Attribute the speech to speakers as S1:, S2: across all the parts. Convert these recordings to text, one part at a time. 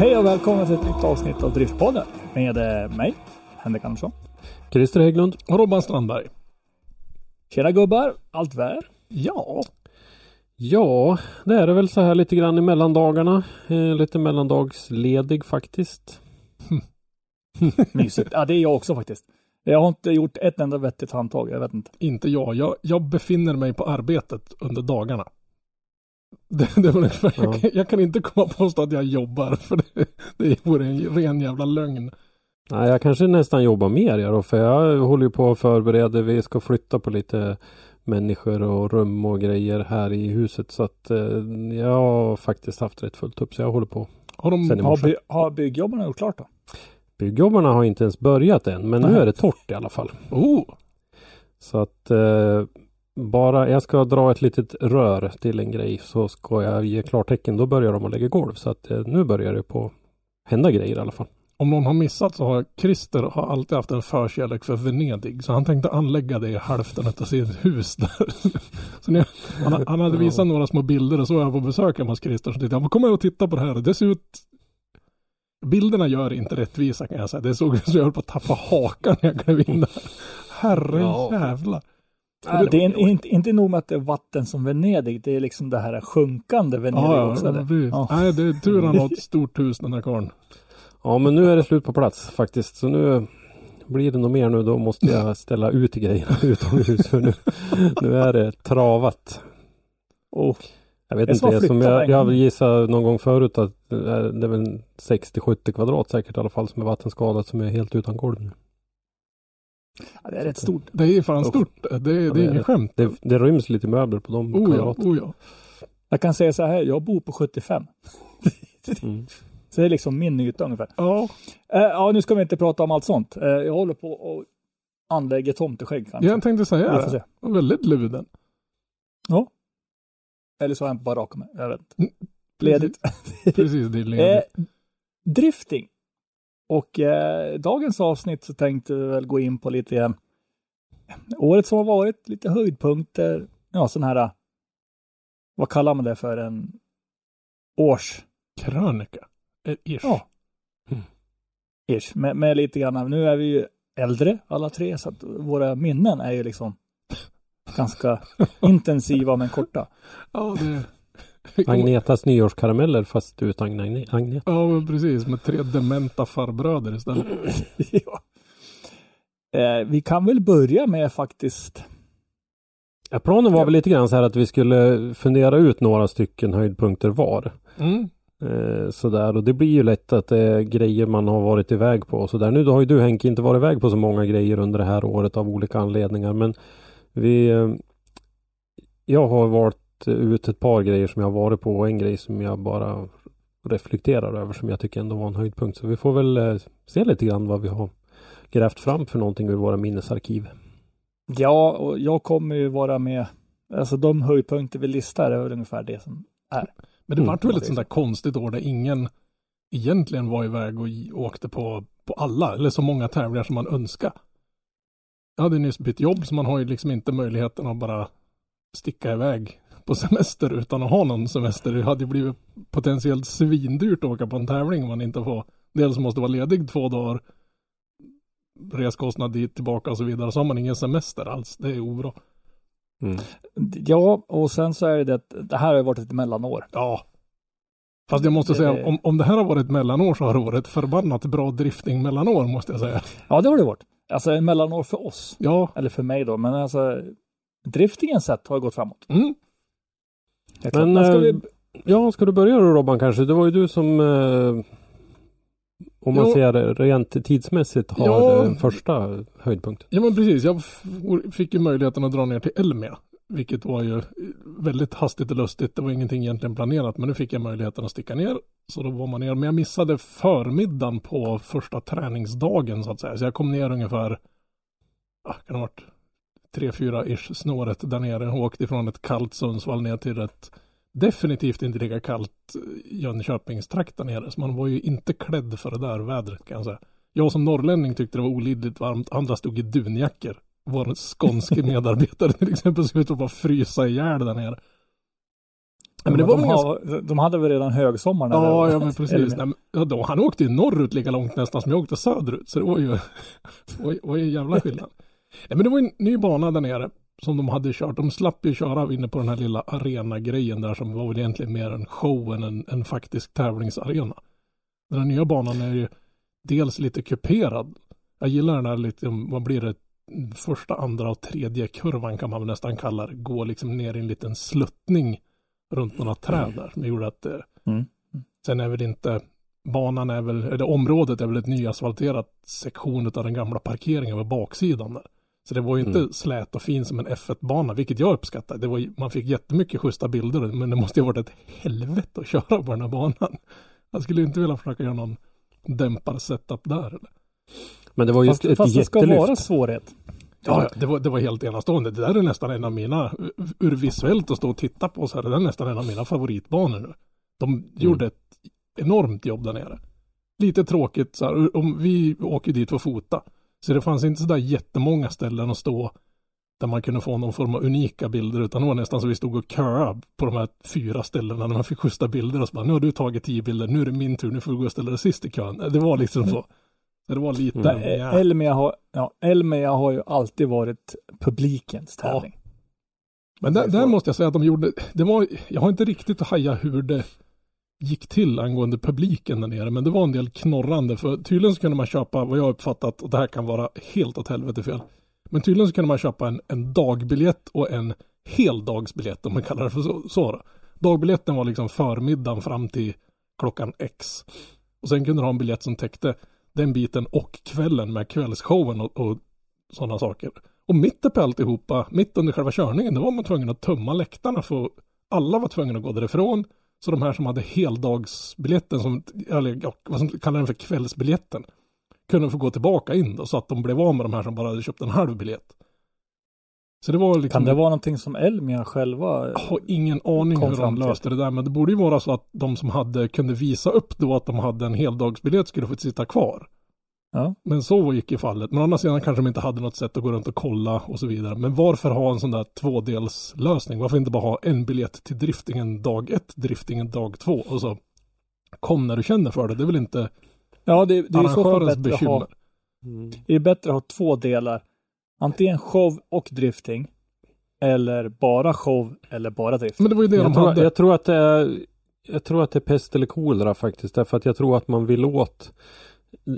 S1: Hej och välkomna till ett nytt avsnitt av Driftpodden med eh, mig, Henrik Andersson.
S2: Christer Hägglund.
S3: Och Robban Strandberg.
S1: Tjena gubbar, allt väl?
S3: Ja,
S2: Ja, det är det väl så här lite grann i mellandagarna. Eh, lite mellandagsledig faktiskt.
S1: Mysigt. Ja, det är jag också faktiskt. Jag har inte gjort ett enda vettigt handtag, jag vet inte.
S3: inte jag. jag. Jag befinner mig på arbetet under dagarna. Det, det var ungefär,
S2: Ja.
S3: jag, kan, jag kan inte komma påstå att jag jobbar för det, det vore en ren jävla lögn.
S2: Nej, jag kanske nästan jobbar mer jag då, för jag håller ju på att förbereda. Vi ska flytta på lite människor och rum och grejer här i huset. Så att eh, jag har faktiskt haft rätt fullt upp. Så jag håller på.
S3: Har de,
S1: Har, by har byggjobbarna gjort klart då?
S2: Byggjobbarna har inte ens börjat än, men nu
S1: Nej.
S2: är det torrt i alla fall.
S3: oh,
S2: Så att eh, bara jag ska dra ett litet rör till en grej så ska jag ge klartecken. Då börjar de att lägga golv. Så att eh, nu börjar det på hända grejer i alla fall.
S3: om någon har missat så har Christer har alltid haft en förkärlek för Venedig. Så han tänkte anlägga det i hälften av sitt hus där. så när, han, han hade visat några små bilder och så var jag på besök hemma hos Christer. Så tänkte jag, "Men kom och titta på det här. Det ser ut Bilderna gör inte rättvisa kan jag säga. Det såg ut som jag höll på att tappa hakan när jag klev in där. Herre
S2: Ja.
S3: jävlar.
S1: Det är inte, inte nog med att det är vatten som Venedig, det är liksom det här sjunkande Venedig
S3: Ja, ja,
S1: också.
S3: Precis.
S1: Ja.
S3: Nej, det är tur han har ett stort hus den här karln.
S2: Ja men nu är det slut på plats faktiskt. Så nu blir det nog mer nu. Då måste jag ställa ut grejerna utomhus. För nu, nu är det travat.
S1: Oh.
S2: Jag vet
S1: Det
S2: inte, det som jag, jag gissar någon gång förut att det är det är väl 60-70 kvadrat säkert i alla fall som är vattenskadat som är helt utan golv nu.
S1: Ja, det är rätt stort.
S3: Det är ju fan stort. Det, det,
S2: Ja,
S3: är
S2: det är
S3: inget
S2: det.
S3: skämt.
S2: Det, det ryms lite möbler på de
S3: Oh ja, oh ja.
S1: Jag kan säga så här, jag bor på 75.
S2: Mm.
S1: Så det är liksom min yta ungefär.
S3: Ja,
S1: Eh, ja, nu ska vi inte prata om allt sånt. Eh, jag håller på och anlägger tomteskägg kanske.
S3: jag tänkte säga
S1: se.
S3: det. Jag Väldigt luden.
S1: Ja. Eller så har jag bara rakat mig. Jag vet inte.
S3: Mm,
S1: Ledigt.
S3: Precis, det är
S1: eh,
S3: ledigt.
S1: drifting. Och eh, dagens avsnitt så tänkte vi väl gå in på lite eh, året som har varit, lite höjdpunkter, ja sån här, vad kallar man det för, en års,
S3: Krönika. Eh, Ish.
S1: ja,
S2: Mm.
S1: ish, med, med lite grann, nu är vi ju äldre alla tre så att våra minnen är ju liksom ganska intensiva men korta.
S3: Ja, det...
S2: Agnetas nyårskarameller fast utan Agne- Agneta.
S3: Ja, men precis. Med tre dementa farbröder istället.
S1: ja. eh, vi kan väl börja med faktiskt
S2: Ja, planen var väl lite grann så här att vi skulle fundera ut några stycken höjdpunkter var.
S3: Mm.
S2: Eh, sådär och det blir ju lätt att det är grejer man har varit iväg på och sådär. Nu har ju du Henke inte varit iväg på så många grejer under det här året av olika anledningar men vi eh, Jag har valt ut ett par grejer som jag har varit på och en grej som jag bara reflekterar över som jag tycker ändå var en höjdpunkt. Så vi får väl eh, se lite grann vad vi har grävt fram för någonting ur våra minnesarkiv.
S1: Ja, och jag kommer ju vara med. Alltså de höjdpunkter vi listar är ungefär det som är.
S3: Men det
S2: Mm,
S3: vart väl ett sånt där konstigt år där ingen egentligen var iväg och åkte på, på alla, eller så många tävlingar som man önskar. Jag hade nyss bytt jobb så man har ju liksom inte möjligheten att bara sticka iväg på semester utan att ha någon semester. Det hade ju blivit potentiellt svindyrt att åka på en tävling om man inte får, dels måste vara ledig två dagar, reskostnad dit tillbaka och så vidare, så har man ingen semester alls. Det är obra.
S2: Mm.
S1: Ja, och sen så är det att det här har varit ett mellanår.
S3: Ja. Fast jag måste
S1: Det-
S3: säga, om, om det här har varit ett mellanår så har det varit förbannat bra drifting mellanår måste jag säga.
S1: Ja, det har det varit. Alltså ett mellanår för oss.
S3: Ja.
S1: Eller för mig då. Men alltså driftingen sett har gått framåt.
S3: Mm.
S2: Men,
S1: Men ska
S2: eh,
S1: vi...
S2: Ja, ska du börja då Robban kanske? Det var ju du som eh, om man
S3: Ja.
S2: ser rent tidsmässigt har
S3: Ja.
S2: den första höjdpunkten.
S3: Ja men precis, jag fick ju möjligheten att dra ner till Elmia Vilket var ju väldigt hastigt och lustigt. Det var ingenting egentligen planerat. Men nu fick jag möjligheten att sticka ner. Så då var man ner. Men jag missade förmiddagen på första träningsdagen så att säga. Så jag kom ner ungefär, ah, kan det ha varit tre, fyra ish snåret där nere. Och åkte ifrån ett kallt Sundsvall ner till ett definitivt inte lika kallt Jönköpingstrakt där nere. Så man var ju inte klädd för det där vädret kan jag säga. Jag som norrlänning tyckte det var olidligt varmt. Andra stod i dunjackor. Vår skånske medarbetare till exempel såg ut att bara frysa ihjäl där nere.
S1: men det var de, har, de hade väl redan högsommar?
S3: Ja, ja men precis. Nej, men, ja, då, han åkte ju norrut lika långt nästan som jag åkte söderut. Så det var ju, var, var ju jävla skillnad. Nej, men det var en ny bana där nere som de hade kört. De slapp ju köra inne på den här lilla arena-grejen där som var väl egentligen mer en show än en, en faktisk tävlingsarena. Den här nya banan är ju dels lite kuperad. Jag gillar den här lite, vad blir det, första, andra och tredje kurvan kan man väl nästan kalla det. Gå liksom ner i en liten sluttning runt några träd där. Som gjorde att mm. mm. Sen är väl inte banan är väl, eller området är väl ett nyasfalterat sektion av den gamla parkeringen på baksidan där. Så det var ju inte mm. slät och fin som en F1-bana, vilket jag uppskattar. Det var, man fick jättemycket schyssta bilder, men det måste ju ha varit ett helvete att köra på den här banan. Jag skulle inte vilja försöka göra någon dämpad setup där. Eller?
S1: Men det var ju fast, ett fast det ska vara svårhet.
S3: Ja, det var, det var helt enastående. Det där är nästan en av mina, ur visuellt att stå och titta på så här, det är nästan en av mina favoritbanor nu. De mm. gjorde ett enormt jobb där nere. Lite tråkigt så här, om vi åker dit för att fota. Så det fanns inte sådär jättemånga ställen att stå där man kunde få någon form av unika bilder utan det var nästan så vi stod och köade på de här fyra ställena när man fick schyssta bilder och så bara nu har du tagit tio bilder, nu är det min tur, nu får du gå och ställa dig sist i kön. Det var liksom så. Det var lite...
S1: Mm. Ja. Elmia, har, ja, Elmia har ju alltid varit publikens tävling. Ja.
S3: Men där, där, måste jag säga att de gjorde, det var, jag har inte riktigt hajat hur det gick till angående publiken där nere. Men det var en del knorrande. För tydligen så kunde man köpa, vad jag uppfattat, och det här kan vara helt åt helvete fel. Men tydligen så kunde man köpa en, en dagbiljett och en heldagsbiljett om man kallar det för så. så Dagbiljetten var liksom förmiddagen fram till klockan X. Och sen kunde du ha en biljett som täckte den biten och kvällen med kvällsshowen och, och sådana saker. Och mitt uppe alltihopa, mitt under själva körningen, då var man tvungen att tömma läktarna för alla var tvungna att gå därifrån. Så de här som hade heldagsbiljetten, som, eller ja, vad som kallar den för kvällsbiljetten, kunde få gå tillbaka in då, så att de blev av med de här som bara hade köpt en halv biljett.
S1: Så det var liksom, kan det vara någonting som Elmia själva
S3: Jag har ingen aning hur de löste det där, men det borde ju vara så att de som hade kunde visa upp då att de hade en heldagsbiljett skulle få sitta kvar. Ja. Men så gick i fallet. Men å andra sidan kanske de inte hade något sätt att gå runt och kolla och så vidare. Men varför ha en sån där tvådelslösning? Varför inte bara ha en biljett till driftingen dag ett, driftingen dag två och så kom när du känner för det. Det är väl inte
S1: Ja, det, det är så bättre bekymmer. att ha. Mm. Det är bättre att ha två delar. Antingen show och drifting. Eller bara show eller bara drifting.
S2: Men det var ju det jag de tror, hade. Jag tror att det är, jag tror att det är pest eller kolera faktiskt. Därför att jag tror att man vill åt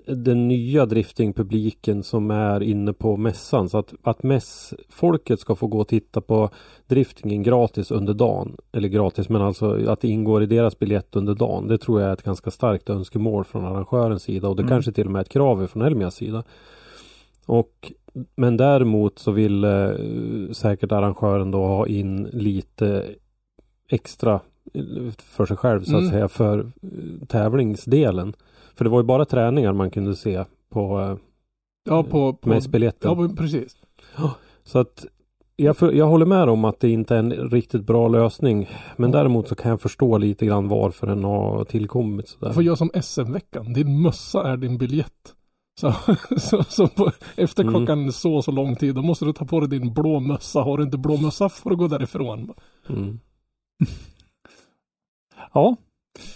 S2: den nya driftingpubliken som är inne på mässan. Så att, att mässfolket ska få gå och titta på driftingen gratis under dagen. Eller gratis men alltså att det ingår i deras biljett under dagen. Det tror jag är ett ganska starkt önskemål från arrangörens sida och det mm. kanske till och med är ett krav från Elmias sida. Och men däremot så vill eh, säkert arrangören då ha in lite extra för sig själv så att mm. säga för eh, tävlingsdelen. För det var ju bara träningar man kunde se på eh,
S3: Ja, på, på
S2: mässbiljetten.
S3: Ja, precis.
S2: Så att jag, för, jag håller med om att det inte är en riktigt bra lösning. Men mm. däremot så kan jag förstå lite grann varför den har tillkommit. Sådär.
S3: För jag som SM-veckan, din mössa är din biljett. Så, så, så på, efter mm. klockan mm. så så lång tid, då måste du ta på dig din blå mössa. Har du inte blå mössa får du gå därifrån. Mm.
S1: ja.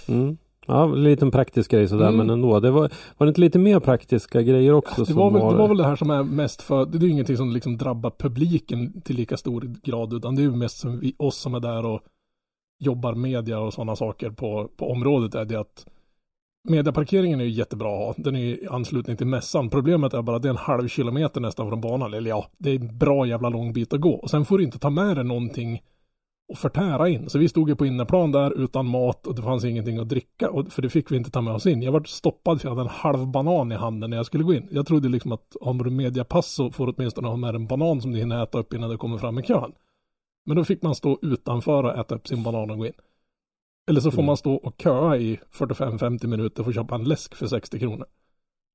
S2: Mm. Ja, en liten praktisk grej sådär mm. men ändå. Det var, var det inte lite mer praktiska grejer också?
S3: det, var väl, var... det var väl det här som är mest för, det är ju ingenting som liksom drabbar publiken till lika stor grad utan det är ju mest som vi, oss som är där och jobbar media och sådana saker på, på området är det att Mediaparkeringen är ju jättebra att ha. Den är i anslutning till mässan. Problemet är bara att det är en halv kilometer nästan från banan. Eller ja, det är en bra jävla lång bit att gå. Och sen får du inte ta med dig någonting och förtära in. Så vi stod ju på innerplan där utan mat och det fanns ingenting att dricka. Och, för det fick vi inte ta med oss in. Jag var stoppad för jag hade en halv banan i handen när jag skulle gå in. Jag trodde liksom att om du mediapass så får du åtminstone ha med en banan som du hinner äta upp innan du kommer fram i kön. Men då fick man stå utanför och äta upp sin banan och gå in. Eller så får
S2: Mm.
S3: man stå och köa i 45-50 minuter för att köpa en läsk för 60 kronor.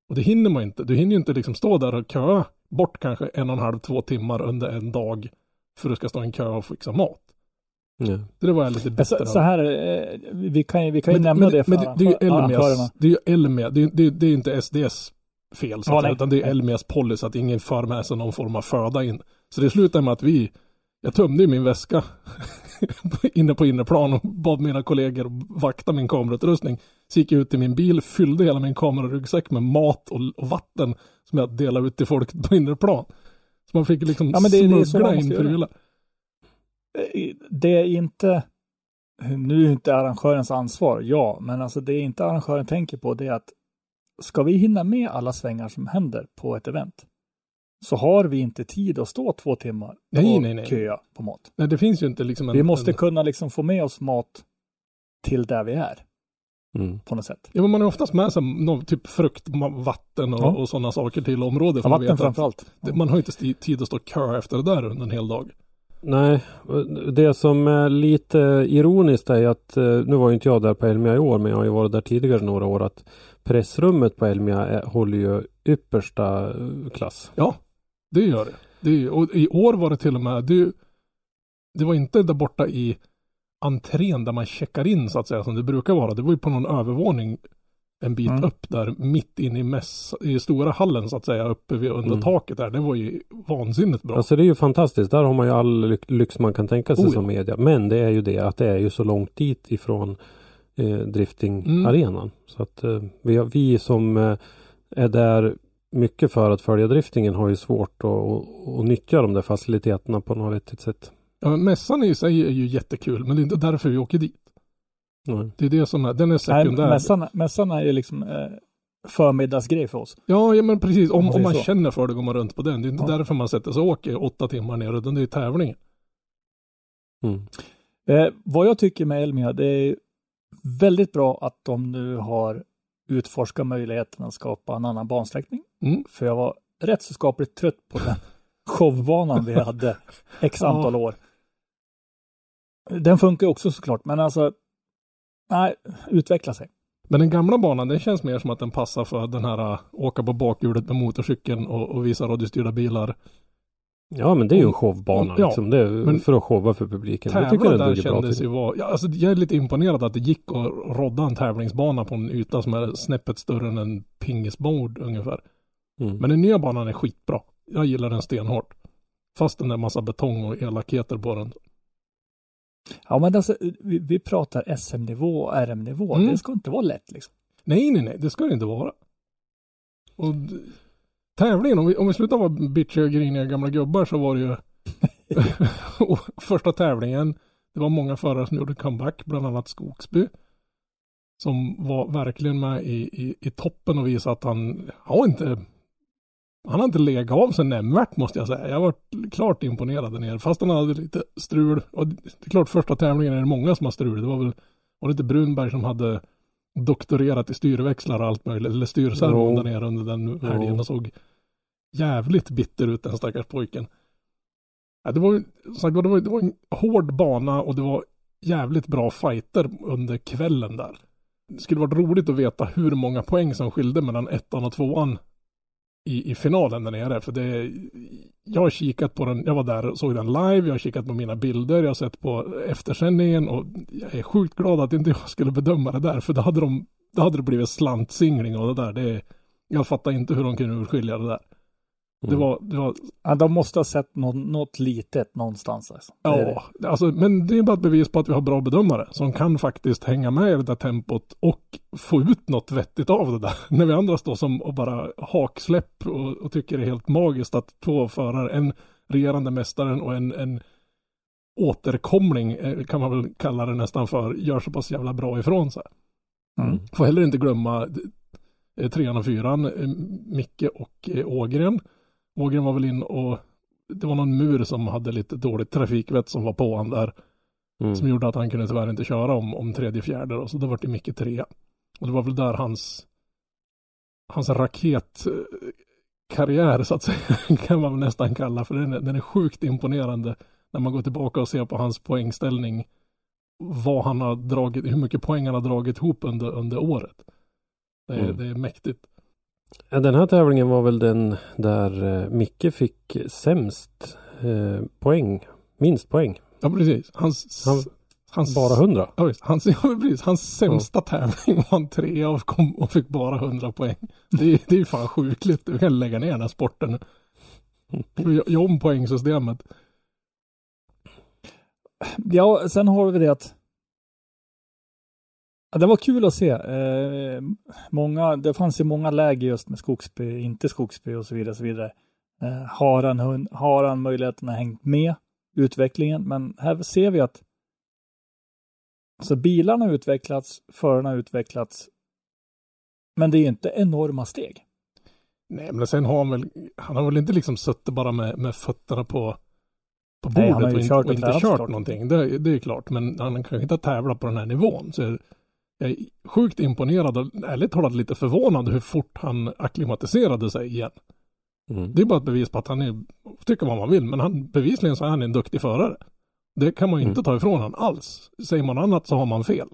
S3: Och det hinner man inte. Du hinner ju inte liksom stå där och köa bort kanske en och en halv, två timmar under en dag för att du ska stå i en kö och fixa mat.
S2: Ja.
S3: Det var jag lite bitter
S1: Så, så här, eh, vi kan ju, vi kan ju
S3: Men-
S1: nämna
S3: men,
S1: det för
S3: men det, det är ju
S1: arrangörerna.
S3: Elmias, det är ju Elmia, det, är- det, det är inte SDS fel, så
S1: Ja,
S3: att, utan det är Elmias policy att ingen för med sig någon form av föda in. Så det slutade med att vi, jag tömde ju min väska inne på innerplan och bad mina kollegor vakta min kamerautrustning. Så gick jag ut till min bil, fyllde hela min kameraryggsäck med mat och, och vatten som jag delade ut till folk på innerplan. Så man fick liksom
S1: Ja, men det- det är så
S3: smuggla
S1: man
S3: in prylar.
S1: Eh, Det är inte, nu är inte arrangörens ansvar, ja, men alltså det är inte arrangören tänker på det är att ska vi hinna med alla svängar som händer på ett event så har vi inte tid att stå två timmar
S3: Nej,
S1: och
S3: nej, nej.
S1: köa på mat.
S3: Nej, det finns ju inte liksom en...
S1: Vi måste
S3: en,
S1: kunna liksom få med oss mat till där vi är
S2: Mm.
S1: på något sätt.
S3: Ja, men man har oftast med sig någon typ frukt, vatten och,
S1: Ja.
S3: och sådana saker till området.
S1: Ja, vatten
S3: vet att
S1: framför allt.
S3: det- Man har inte tid att stå och kö efter det där under en hel dag.
S2: Nej, det som är lite ironiskt är att, eh, nu var ju inte jag där på Elmia i år, men jag har ju varit där tidigare några år, att pressrummet på Elmia är, håller ju yppersta eh, klass.
S3: Ja, det gör det. det är, och i år var det till och med, det, det var inte där borta i entrén där man checkar in så att säga som det brukar vara. Det var ju på någon övervåning en bit
S1: Mm.
S3: upp där mitt inne i mäss, i stora hallen så att säga uppe vid, under
S2: Mm.
S3: taket där. Det var ju vansinnigt bra.
S2: Alltså det är ju fantastiskt. Där har man ju all ly- lyx man kan tänka sig
S3: Oh ja.
S2: som media. Men det är ju det att det är ju så långt dit ifrån eh, driftingarenan. Så att eh, vi, har- vi som eh, är där mycket för att följa driftingen har ju svårt att, att, nyttja de där faciliteterna på något vettigt sätt.
S3: Ja, mässan i sig är ju jättekul, men det är inte därför vi åker dit.
S2: Nej.
S3: Det är det som är, den är
S1: Nej,
S3: sekundär.
S1: mässan, mässan är ju liksom eh, förmiddagsgrej för oss.
S3: Ja, ja men precis.
S1: Om
S3: Om,
S1: man så.
S3: känner för det går man runt på den. Det är inte
S1: Ja.
S3: därför man sätter sig och åker åtta timmar ner, utan det är tävlingen.
S2: Mm.
S1: Eh, vad jag tycker med Elmia, det är väldigt bra att de nu har utforskat möjligheten att skapa en annan bansträckning.
S3: Mm.
S1: För jag var rätt så skapligt trött på den showbanan vi hade x
S3: Ja.
S1: antal år. Den funkar ju också såklart, men alltså, nej, utveckla sig.
S3: Men den gamla banan, den känns mer som att den passar för den här äh, åka på bakhjulet med motorcykeln och, och visa radiostyrda bilar.
S2: Ja men det är ju en showbana
S3: Ja,
S2: liksom. Det är
S3: men
S2: för att showa för publiken. Det tycker jag
S3: där kändes ju vara, ja, alltså jag är lite imponerad att det gick att rodda en tävlingsbana på en yta som är snäppet större än en pingisbord ungefär.
S2: Mm.
S3: Men den nya banan är skitbra. Jag gillar den stenhårt. Fast den är massa betong och elakheter på den.
S1: Ja, men alltså, vi, vi pratar SM-nivå och RM-nivå.
S3: Mm.
S1: Det ska inte vara lätt liksom.
S3: Nej, nej, nej, det ska det inte vara. Och tävlingen, om vi, om vi slutar vara bitchiga och griniga gamla gubbar så var det ju första tävlingen. Det var många förare som gjorde comeback, bland annat Skogsby. Som var verkligen med i, i, i toppen och visade att han har inte han har inte legat av sig nämnvärt måste jag säga. Jag var klart imponerad där nere. Fast han hade lite strul. Och det är klart första tävlingen är det många som har strul. Det var väl var det inte Brunberg som hade doktorerat i styrväxlar och allt möjligt. Eller styrservon där nere under den helgen och såg jävligt bitter ut den stackars pojken. Ja, det var sagt, det var, det var en hård bana och det var jävligt bra fighter under kvällen där. Det skulle varit roligt att veta hur många poäng som skilde mellan ettan och tvåan i, i finalen där nere. För det, jag har kikat på den, jag var där och såg den live, jag har kikat på mina bilder, jag har sett på eftersändningen och jag är sjukt glad att inte jag skulle bedöma det där. För då hade, de, då hade det blivit slantsingling och det där. Det, jag fattar inte hur de kunde urskilja det där. Det
S2: Mm.
S3: var, det var
S1: Ja, de måste ha sett något, något litet någonstans. Alltså. Det är det.
S3: Ja, alltså, men det är bara ett bevis på att vi har bra bedömare som kan faktiskt hänga med i det där tempot och få ut något vettigt av det där. När vi andra står som och bara haksläpp och, och tycker det är helt magiskt att två förare, en regerande mästaren och en, en återkomling eh, kan man väl kalla det nästan för, gör så pass jävla bra ifrån sig.
S1: Mm.
S3: Får heller inte glömma eh, trean och fyran, eh, Micke och eh, Ågren. Ågren var väl in och det var någon mur som hade lite dåligt trafikvett som var på han där.
S2: Mm.
S3: Som gjorde att han kunde tyvärr inte köra om, om tredje fjärde och så då var det Micke trea. Och det var väl där hans hans raketkarriär så att säga kan man väl nästan kalla för den är, den är sjukt imponerande. När man går tillbaka och ser på hans poängställning. Vad han har dragit, hur mycket poäng han har dragit ihop under, under året. Det är,
S2: Mm.
S3: det är mäktigt.
S2: Ja, Den här tävlingen var väl den där eh, Micke fick sämst eh, poäng. Minst poäng.
S3: Ja, precis. Hans,
S2: Han-
S3: hans,
S2: Bara 100.
S3: Ja, visst. Hans, ja, precis. Hans sämsta tävling var han trea och, kom, och fick bara 100 poäng. Det, är- det är ju fan sjukligt. Du kan lägga ner den här sporten. Gör om poängsystemet.
S1: Ja, sen har vi det att ja, det var kul att se. Eh, många, det fanns ju många läger just med Skogsby, inte Skogsby och så vidare. Så vidare. Eh, har, han, har han möjligheten att hängt med utvecklingen? Men här ser vi att alltså bilarna har utvecklats, förarna har utvecklats. Men det är ju inte enorma steg.
S3: Nej, men sen har han väl, han har väl inte liksom suttit bara med, med fötterna på, på bordet
S1: Nej, ju
S3: och, inte, och
S1: och
S3: inte kört någonting. Det, det är klart, men han kanske inte har tävlat på den här nivån. Så jag är sjukt imponerad och ärligt talat lite förvånad hur fort han akklimatiserade sig igen.
S2: Mm.
S3: Det är bara ett bevis på att han är, tycker vad man vill, men han, bevisligen så är han en duktig förare. Det kan man ju inte
S2: Mm.
S3: ta ifrån han alls. Säger man annat så har man fel.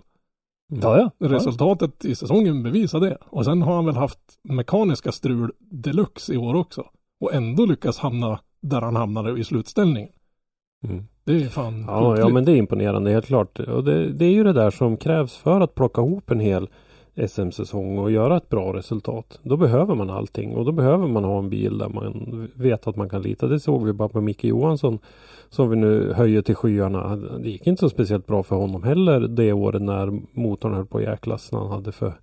S2: Mm.
S1: Ja. ja.
S3: Resultatet i säsongen bevisar det. Och sen har han väl haft mekaniska strul deluxe i år också. Och ändå lyckas hamna där han hamnade i slutställningen.
S2: Mm.
S3: Det är fan
S2: Ja, ja, men det är imponerande helt klart. Och det, det är ju det där som krävs för att plocka ihop en hel SM-säsong och göra ett bra resultat. Då behöver man allting och då behöver man ha en bil där man vet att man kan lita. Det såg vi bara på Micke Johansson som vi nu höjer till skyarna. Det gick inte så speciellt bra för honom heller det året när motorn höll på att jäklas när han hade för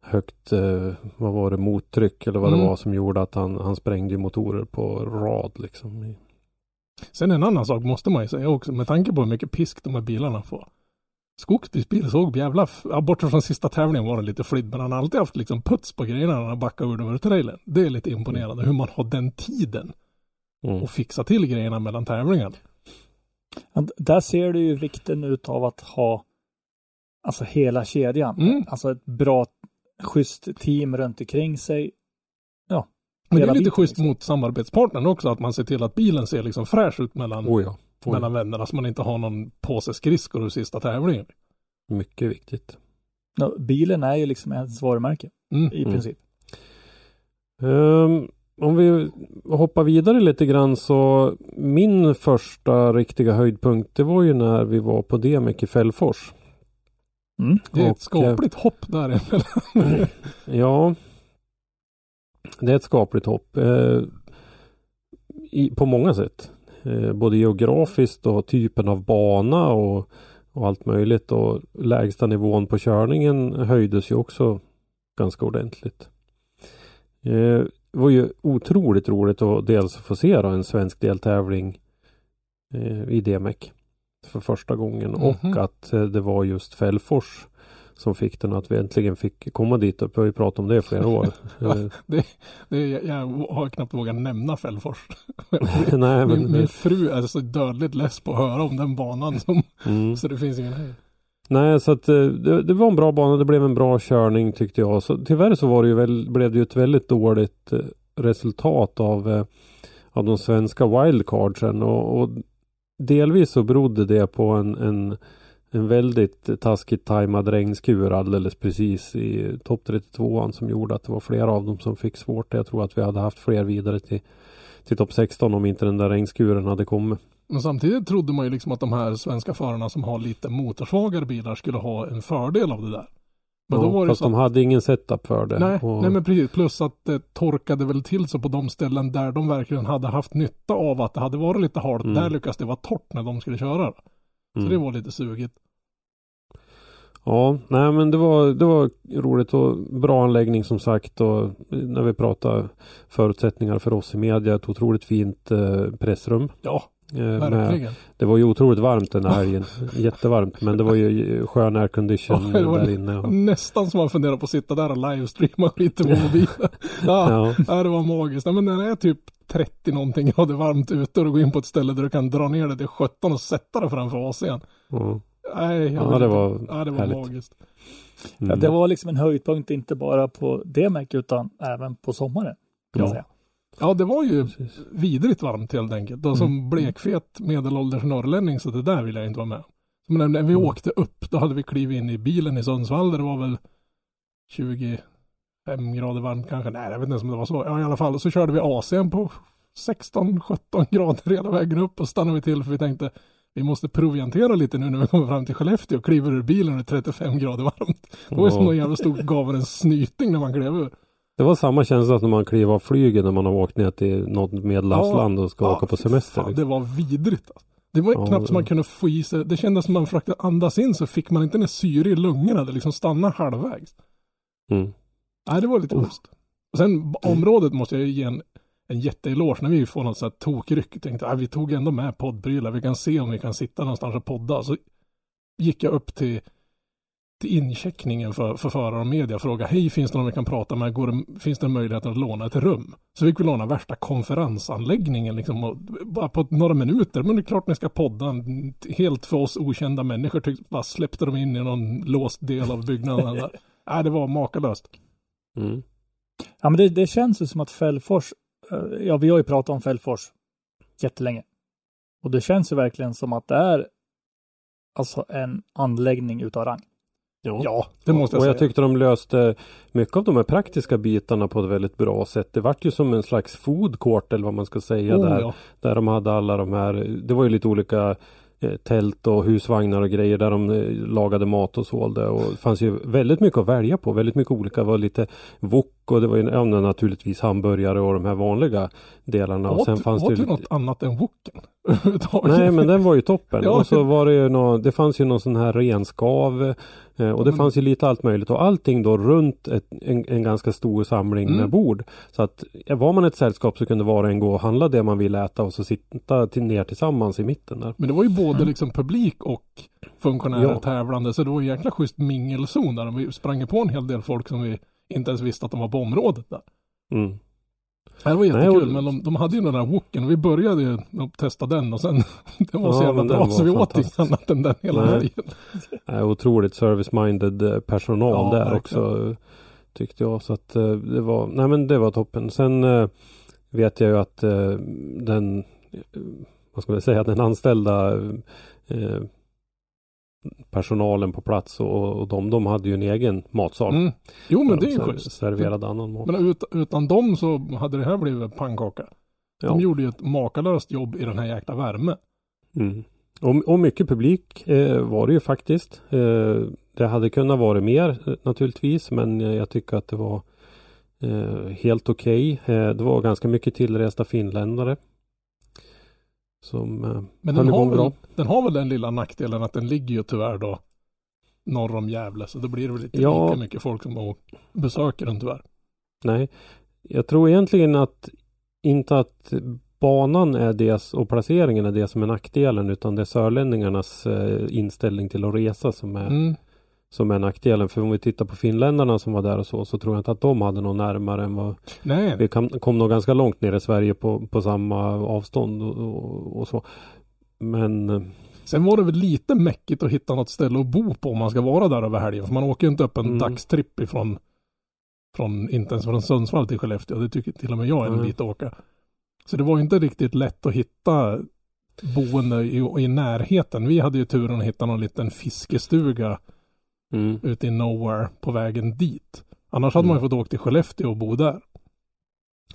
S2: högt, eh, vad var det, mottryck eller vad
S3: Mm.
S2: det var som gjorde att han, han sprängde motorer på rad liksom.
S3: Sen en annan sak måste man ju säga också med tanke på hur mycket pisk de här bilarna får. Skogsbys bil såg jävla, ja, bortsett från sista tävlingen var det lite flidd, men han har alltid haft liksom puts på grejerna när han backar ur över trailern. Det är lite imponerande hur man har den tiden
S2: Mm.
S3: och fixa till grejerna mellan tävlingarna.
S1: Där ser du ju vikten utav att ha alltså hela kedjan.
S3: Mm.
S1: Alltså ett bra, schysst team runt omkring sig.
S3: Men det är lite
S1: biten,
S3: schysst
S1: liksom.
S3: mot samarbetspartnern också, att man ser till att bilen ser liksom fräsch ut mellan,
S2: Oh ja. Oj,
S3: mellan vännerna, så man inte har någon påse skridskor ur sista tävlingen.
S2: Mycket viktigt.
S1: Ja, bilen är ju liksom ens varumärke
S3: Mm.
S1: i
S2: Mm.
S1: princip.
S2: Ehm, om vi hoppar vidare lite grann så min första riktiga höjdpunkt det var ju när vi var på Demek i Fällfors.
S1: Mm.
S3: Det är ett skapligt hopp däremellan.
S2: Ja, det är ett skapligt hopp. Eh, i, på många sätt. Eh, både geografiskt och typen av bana och, och allt möjligt. Och lägsta nivån på körningen höjdes ju också ganska ordentligt. Eh, det var ju otroligt roligt att dels få se en svensk deltävling eh, i DMEC för första gången
S3: Mhm.
S2: och att eh, det var just Fällfors som fick den att vi äntligen fick komma dit upp. Vi har ju pratat om det i flera år.
S3: Det, det jag har knappt vågat nämna Fällfors.
S2: Nej,
S3: min,
S2: men,
S3: min fru är så dödligt less på att höra om den banan. Som,
S2: mm.
S3: Så det finns ingen hejd.
S2: Nej, så att eh, det, det var en bra bana. Det blev en bra körning tyckte jag. Så, tyvärr så var det ju väl, blev det ju ett väldigt dåligt eh, resultat av, eh, av de svenska wildcardsen. Och, och delvis så berodde det på en, en, en väldigt taskigt tajmad regnskur alldeles precis i topp 32an som gjorde att det var flera av dem som fick svårt. Jag tror att vi hade haft fler vidare till, till topp 16 om inte den där regnskuren hade kommit.
S3: Men samtidigt trodde man ju liksom att de här svenska förarna som har lite motorsvagare bilar skulle ha en fördel av det där. Men
S2: ja,
S3: då var det
S2: fast
S3: så
S2: de hade ingen setup för det.
S3: nej,
S2: och,
S3: nej men precis, plus att det torkade väl till så på de ställen där de verkligen hade haft nytta av att det hade varit lite halt.
S2: Mm.
S3: Där lyckades det vara torrt när de skulle köra. Så
S2: mm.
S3: det var lite sugigt.
S2: Ja, nej men det var, det var roligt och bra anläggning som sagt och när vi pratar förutsättningar för oss i media, ett otroligt fint eh, pressrum.
S3: Ja, verkligen.
S2: det var ju otroligt varmt den här helgen. Jättevarmt, men det var ju skön aircondition
S3: det
S2: där inne. Och,
S3: Nästan som man funderar på att sitta där och livestreama skit på mobilen. Ja,
S2: ja,
S3: det var magiskt. Men när det är typ 30 någonting grader varmt ute och du går in på ett ställe där du kan dra ner det till 17 och sätta det framför AC'n.
S2: ja,
S3: Nej,
S2: Ja, det var
S3: ja, det var
S2: härligt.
S3: magiskt.
S2: mm.
S1: Ja, det var liksom en höjdpunkt inte bara på DMEC utan även på sommaren. Kan
S2: Ja.
S1: säga.
S3: Ja, det var ju
S2: Precis.
S3: vidrigt varmt helt enkelt. Som
S1: Mm.
S3: blekfet medelålders norrlänning så det där vill jag inte vara med. Men när vi
S1: Mm.
S3: åkte upp, då hade vi klivit in i bilen i Sundsvall där det var väl 25 grader varmt kanske. Nej, jag vet inte ens om det var så. Ja, i alla fall. Så körde vi AC'n på 16-17 grader hela vägen upp och stannade vi till för vi tänkte vi måste proviantera lite nu när vi kommer fram till Skellefteå och kliver ur bilen och det är 35 grader varmt. Det var ju som någon jävla stor gav en snyting när man klev ur.
S2: Det var samma känsla som när man kliver av flyget när man har åkt ner till något medelhavsland och ska
S3: Ja,
S2: åka på semester.
S3: Fan,
S2: liksom.
S3: det var vidrigt. Alltså. Det var
S2: Ja,
S3: knappt
S2: det-
S3: man kunde få i sig. Det kändes som man försökte andas in så fick man inte ner syre i lungorna. Det liksom stannade halvvägs.
S2: Mm.
S3: Nej, det var lite
S2: Oh.
S3: schysst. Och sen b- området måste jag ge en, en jätteeloge när vi får något sånt här tokryck. Tänkte, vi tog ändå med poddprylar. Vi kan se om vi kan sitta någonstans och podda. Så gick jag upp till, till incheckningen för, för förare och media och frågade, hej, finns det någon vi kan prata med? Går det, finns det en möjlighet att låna ett rum? Så fick vi låna värsta konferensanläggningen liksom, och, bara på några minuter. Men det är klart ni ska podda. En Helt för oss okända människor tyckte, bara släppte de in i någon låst del av byggnaden. där. Nej, det var makalöst.
S2: Mm.
S1: Ja, men det, det känns ju som att Fällfors, eh, ja vi har ju pratat om Fällfors jättelänge. Och det känns ju verkligen som att det är alltså en anläggning utav rang.
S3: Ja, det måste jag
S2: och
S3: säga.
S2: jag tyckte de löste mycket av de här praktiska bitarna på ett väldigt bra sätt. Det vart ju som en slags food court eller vad man ska säga
S3: oh,
S2: där.
S3: ja.
S2: Där de hade alla de här, det var ju lite olika eh, tält och husvagnar och grejer där de eh, lagade mat och sålde. Och det fanns ju väldigt mycket att välja på. Väldigt mycket olika. Det var lite wok och det var ju ja, naturligtvis hamburgare och de här vanliga delarna. Och sen fanns det ju
S3: något annat än woken?
S2: Nej men den var ju toppen.
S3: Ja.
S2: Och så var det ju nå, det fanns ju någon sån här renskav. Eh, Och det
S3: Mm.
S2: fanns ju lite allt möjligt och allting då runt ett, en, en ganska stor samling
S3: Mm.
S2: med bord. Så att var man ett sällskap så kunde var och en gå och handla det man ville äta och så sitta till, ner tillsammans i mitten där.
S3: Men det var ju både liksom publik och funktionärer
S2: Ja.
S3: tävlande. Så det var ju jäkla schysst mingelzon där. Vi sprang på en hel del folk som vi inte ens visste att de var på området där.
S2: Mm.
S3: Det var
S2: Nej,
S3: jättekul,
S2: och-
S3: men de, de hade ju den där woken vi började ju testa den och sen det var så
S2: Ja,
S3: jävla bra så vi åt inget annat än den hela
S2: Nej.
S3: helgen.
S2: Otroligt service-minded eh, personal
S3: Ja,
S2: där
S3: verkligen.
S2: också. eh, Tyckte jag. Så att eh, det var, nej men det var toppen. Sen eh, vet jag ju att eh, den, vad ska man säga, den anställda eh, personalen på plats och, och de, de hade ju en egen matsal.
S3: Mm. Jo men det är ju schysst.
S2: Serverade annan mat.
S3: Men ut, utan dem så hade det här blivit pannkaka.
S2: Ja.
S3: De gjorde ju ett makalöst jobb i den här jäkla värme.
S2: Mm. Och, och mycket publik eh, var det ju faktiskt. Eh, det hade kunnat vara mer eh, naturligtvis men jag tycker att det var eh, helt okej. Eh, det var ganska mycket tillresta finländare. Som eh,
S3: Men den har,
S2: bra.
S3: väl, den har väl den lilla nackdelen att den ligger ju tyvärr då norr om Gävle. Så då blir det väl inte
S2: Ja.
S3: lika mycket folk som besöker den tyvärr.
S2: Nej, jag tror egentligen att inte att banan är det och placeringen är det som är nackdelen utan det är sörlänningarnas eh, inställning till att resa som är
S3: Mm.
S2: Som är nackdelen. För om vi tittar på finländarna som var där och så, så tror jag inte att de hade någon närmare än vad
S3: Nej,
S2: vi kom, kom nog ganska långt ner i Sverige på, på samma avstånd och, och, och så. Men eh,
S3: sen var det väl lite mäckigt att hitta något ställe att bo på om man ska vara där över helgen. För man åker ju inte upp en
S2: Mm.
S3: dagstripp ifrån från, inte ens från Sundsvall till Skellefteå. Det tycker till och med jag är en
S2: Mm.
S3: bit att åka. Så det var inte riktigt lätt att hitta boende i, i närheten. Vi hade ju turen att hitta någon liten fiskestuga
S2: mm,
S3: ute i nowhere på vägen dit. Annars hade
S2: Mm.
S3: man ju fått åka till Skellefteå och bo där.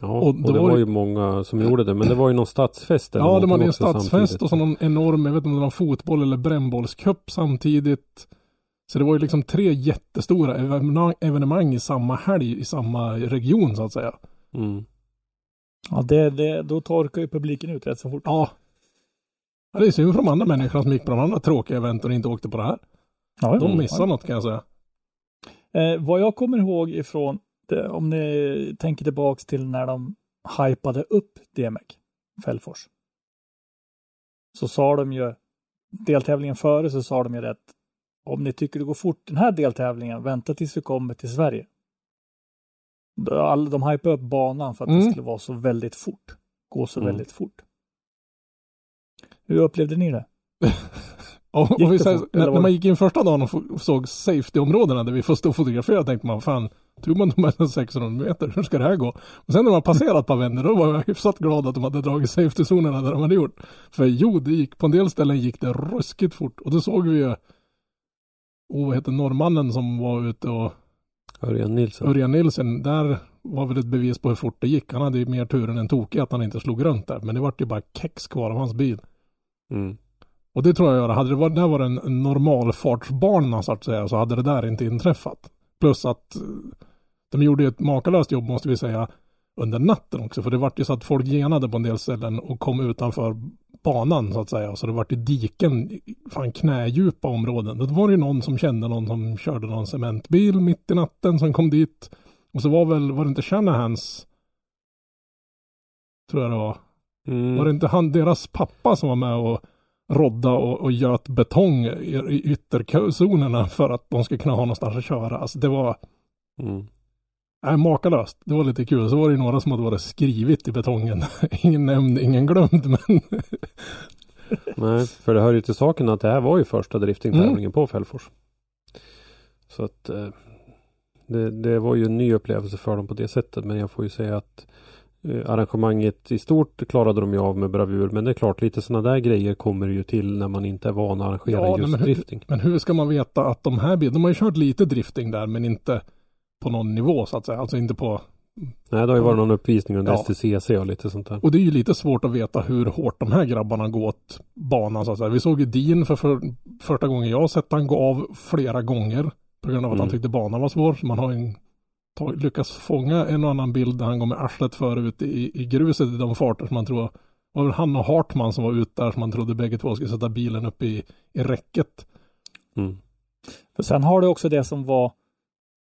S2: ja,
S3: Och
S2: och,
S3: då
S2: det
S3: var
S2: var
S3: det-
S2: ju många som gjorde det. Men det var ju någon stadsfest. eller
S3: Ja, de
S2: någonting
S3: hade en stadsfest
S2: samtidigt.
S3: och så någon enorm, jag vet inte om det var fotboll eller brännbollscup samtidigt. Så det var ju liksom tre jättestora evenemang, evenemang i samma helg i samma region så att säga.
S2: Mm.
S1: Ja, det, det, då torkar ju publiken ut rätt så fort.
S3: Ja. ja det är synd för de andra människorna som gick på de andra tråkiga eventen och inte åkte på det här.
S1: Ja,
S3: De
S1: ja.
S3: missade något kan jag säga.
S1: Eh, vad jag kommer ihåg ifrån, det, om ni tänker tillbaks till när de hypade upp DMEC, Fällfors. Så sa de ju, deltävlingen före så sa de ju rätt, om ni tycker det går fort den här deltävlingen, vänta tills vi kommer till Sverige. De hypade upp banan för att det
S3: Mm.
S1: skulle vara så väldigt fort. Gå så
S2: Mm.
S1: väldigt fort. Hur upplevde ni det?
S3: Och, och vi,
S1: fort, eller
S3: när, när man gick in första dagen och såg safety-områdena där vi får stå och fotografera tänkte man fan, tog man de här 600 meter, hur ska det här gå? Och sen när man passerat par vändor då var jag hyfsat glad att de hade dragit safety-zonerna där de hade gjort. För jo, det gick, på en del ställen gick det ruskigt fort och då såg vi ju, oh, vad heter norrmannen som var ute och
S2: Örjan Nilsson.
S3: Örjan Nilsen, där var väl ett bevis på hur fort det gick. Han hade ju mer tur än en tokig att han inte slog runt där. Men det vart ju bara kex kvar av hans bil.
S2: Mm.
S3: Och det tror jag gör, hade det varit, där var en normalfartsbana så att säga, så hade det där inte inträffat. Plus att eh, de gjorde ju ett makalöst jobb måste vi säga under natten också. För det vart ju så att folk genade på en del ställen och kom utanför banan så att säga. Så det vart ju diken, fan knädjupa områden. Då var det ju någon som kände någon som körde någon cementbil mitt i natten som kom dit. Och så var väl, var det inte Shanahans, tror jag det var,
S2: Mm.
S3: var det inte han, deras pappa som var med och rodda och, och göt betong i, i ytterzonerna för att de ska kunna ha någonstans att köra. Alltså det var
S2: Mm.
S3: äh, makalöst. Det var lite kul. Så var det några som hade varit skrivit i betongen. ingen nämnd, ingen glömd, men
S2: Nej, för det hör ju till saken att det här var ju första driftingtävlingen
S3: Mm.
S2: på Fällfors. Så att eh, det, det var ju en ny upplevelse för dem på det sättet. Men jag får ju säga att arrangemanget i stort klarade de ju av med bravur. Men det är klart, lite sådana där grejer kommer ju till när man inte är van att arrangera
S3: Ja,
S2: just
S3: men hur-
S2: drifting.
S3: Men hur ska man veta att de här bilarna, de har ju kört lite drifting där men inte på någon nivå så att säga. Alltså inte på,
S2: Nej, det har ju varit någon uppvisning under
S3: Ja.
S2: STCC och lite sånt där.
S3: och det är ju lite svårt att veta hur hårt de här grabbarna går åt banan så att säga. Vi såg ju Dean för, för första gången jag har sett han gå av flera gånger på grund av att han
S2: Mm.
S3: tyckte banan var svår. Man har ju tag, lyckats fånga en och annan bild där han går med arslet förut i, i gruset i de farter som man tror det var väl han och Hartman som var ute där som man trodde bägge två skulle sätta bilen upp i, i räcket.
S2: Mm.
S1: För sen har du också det som var,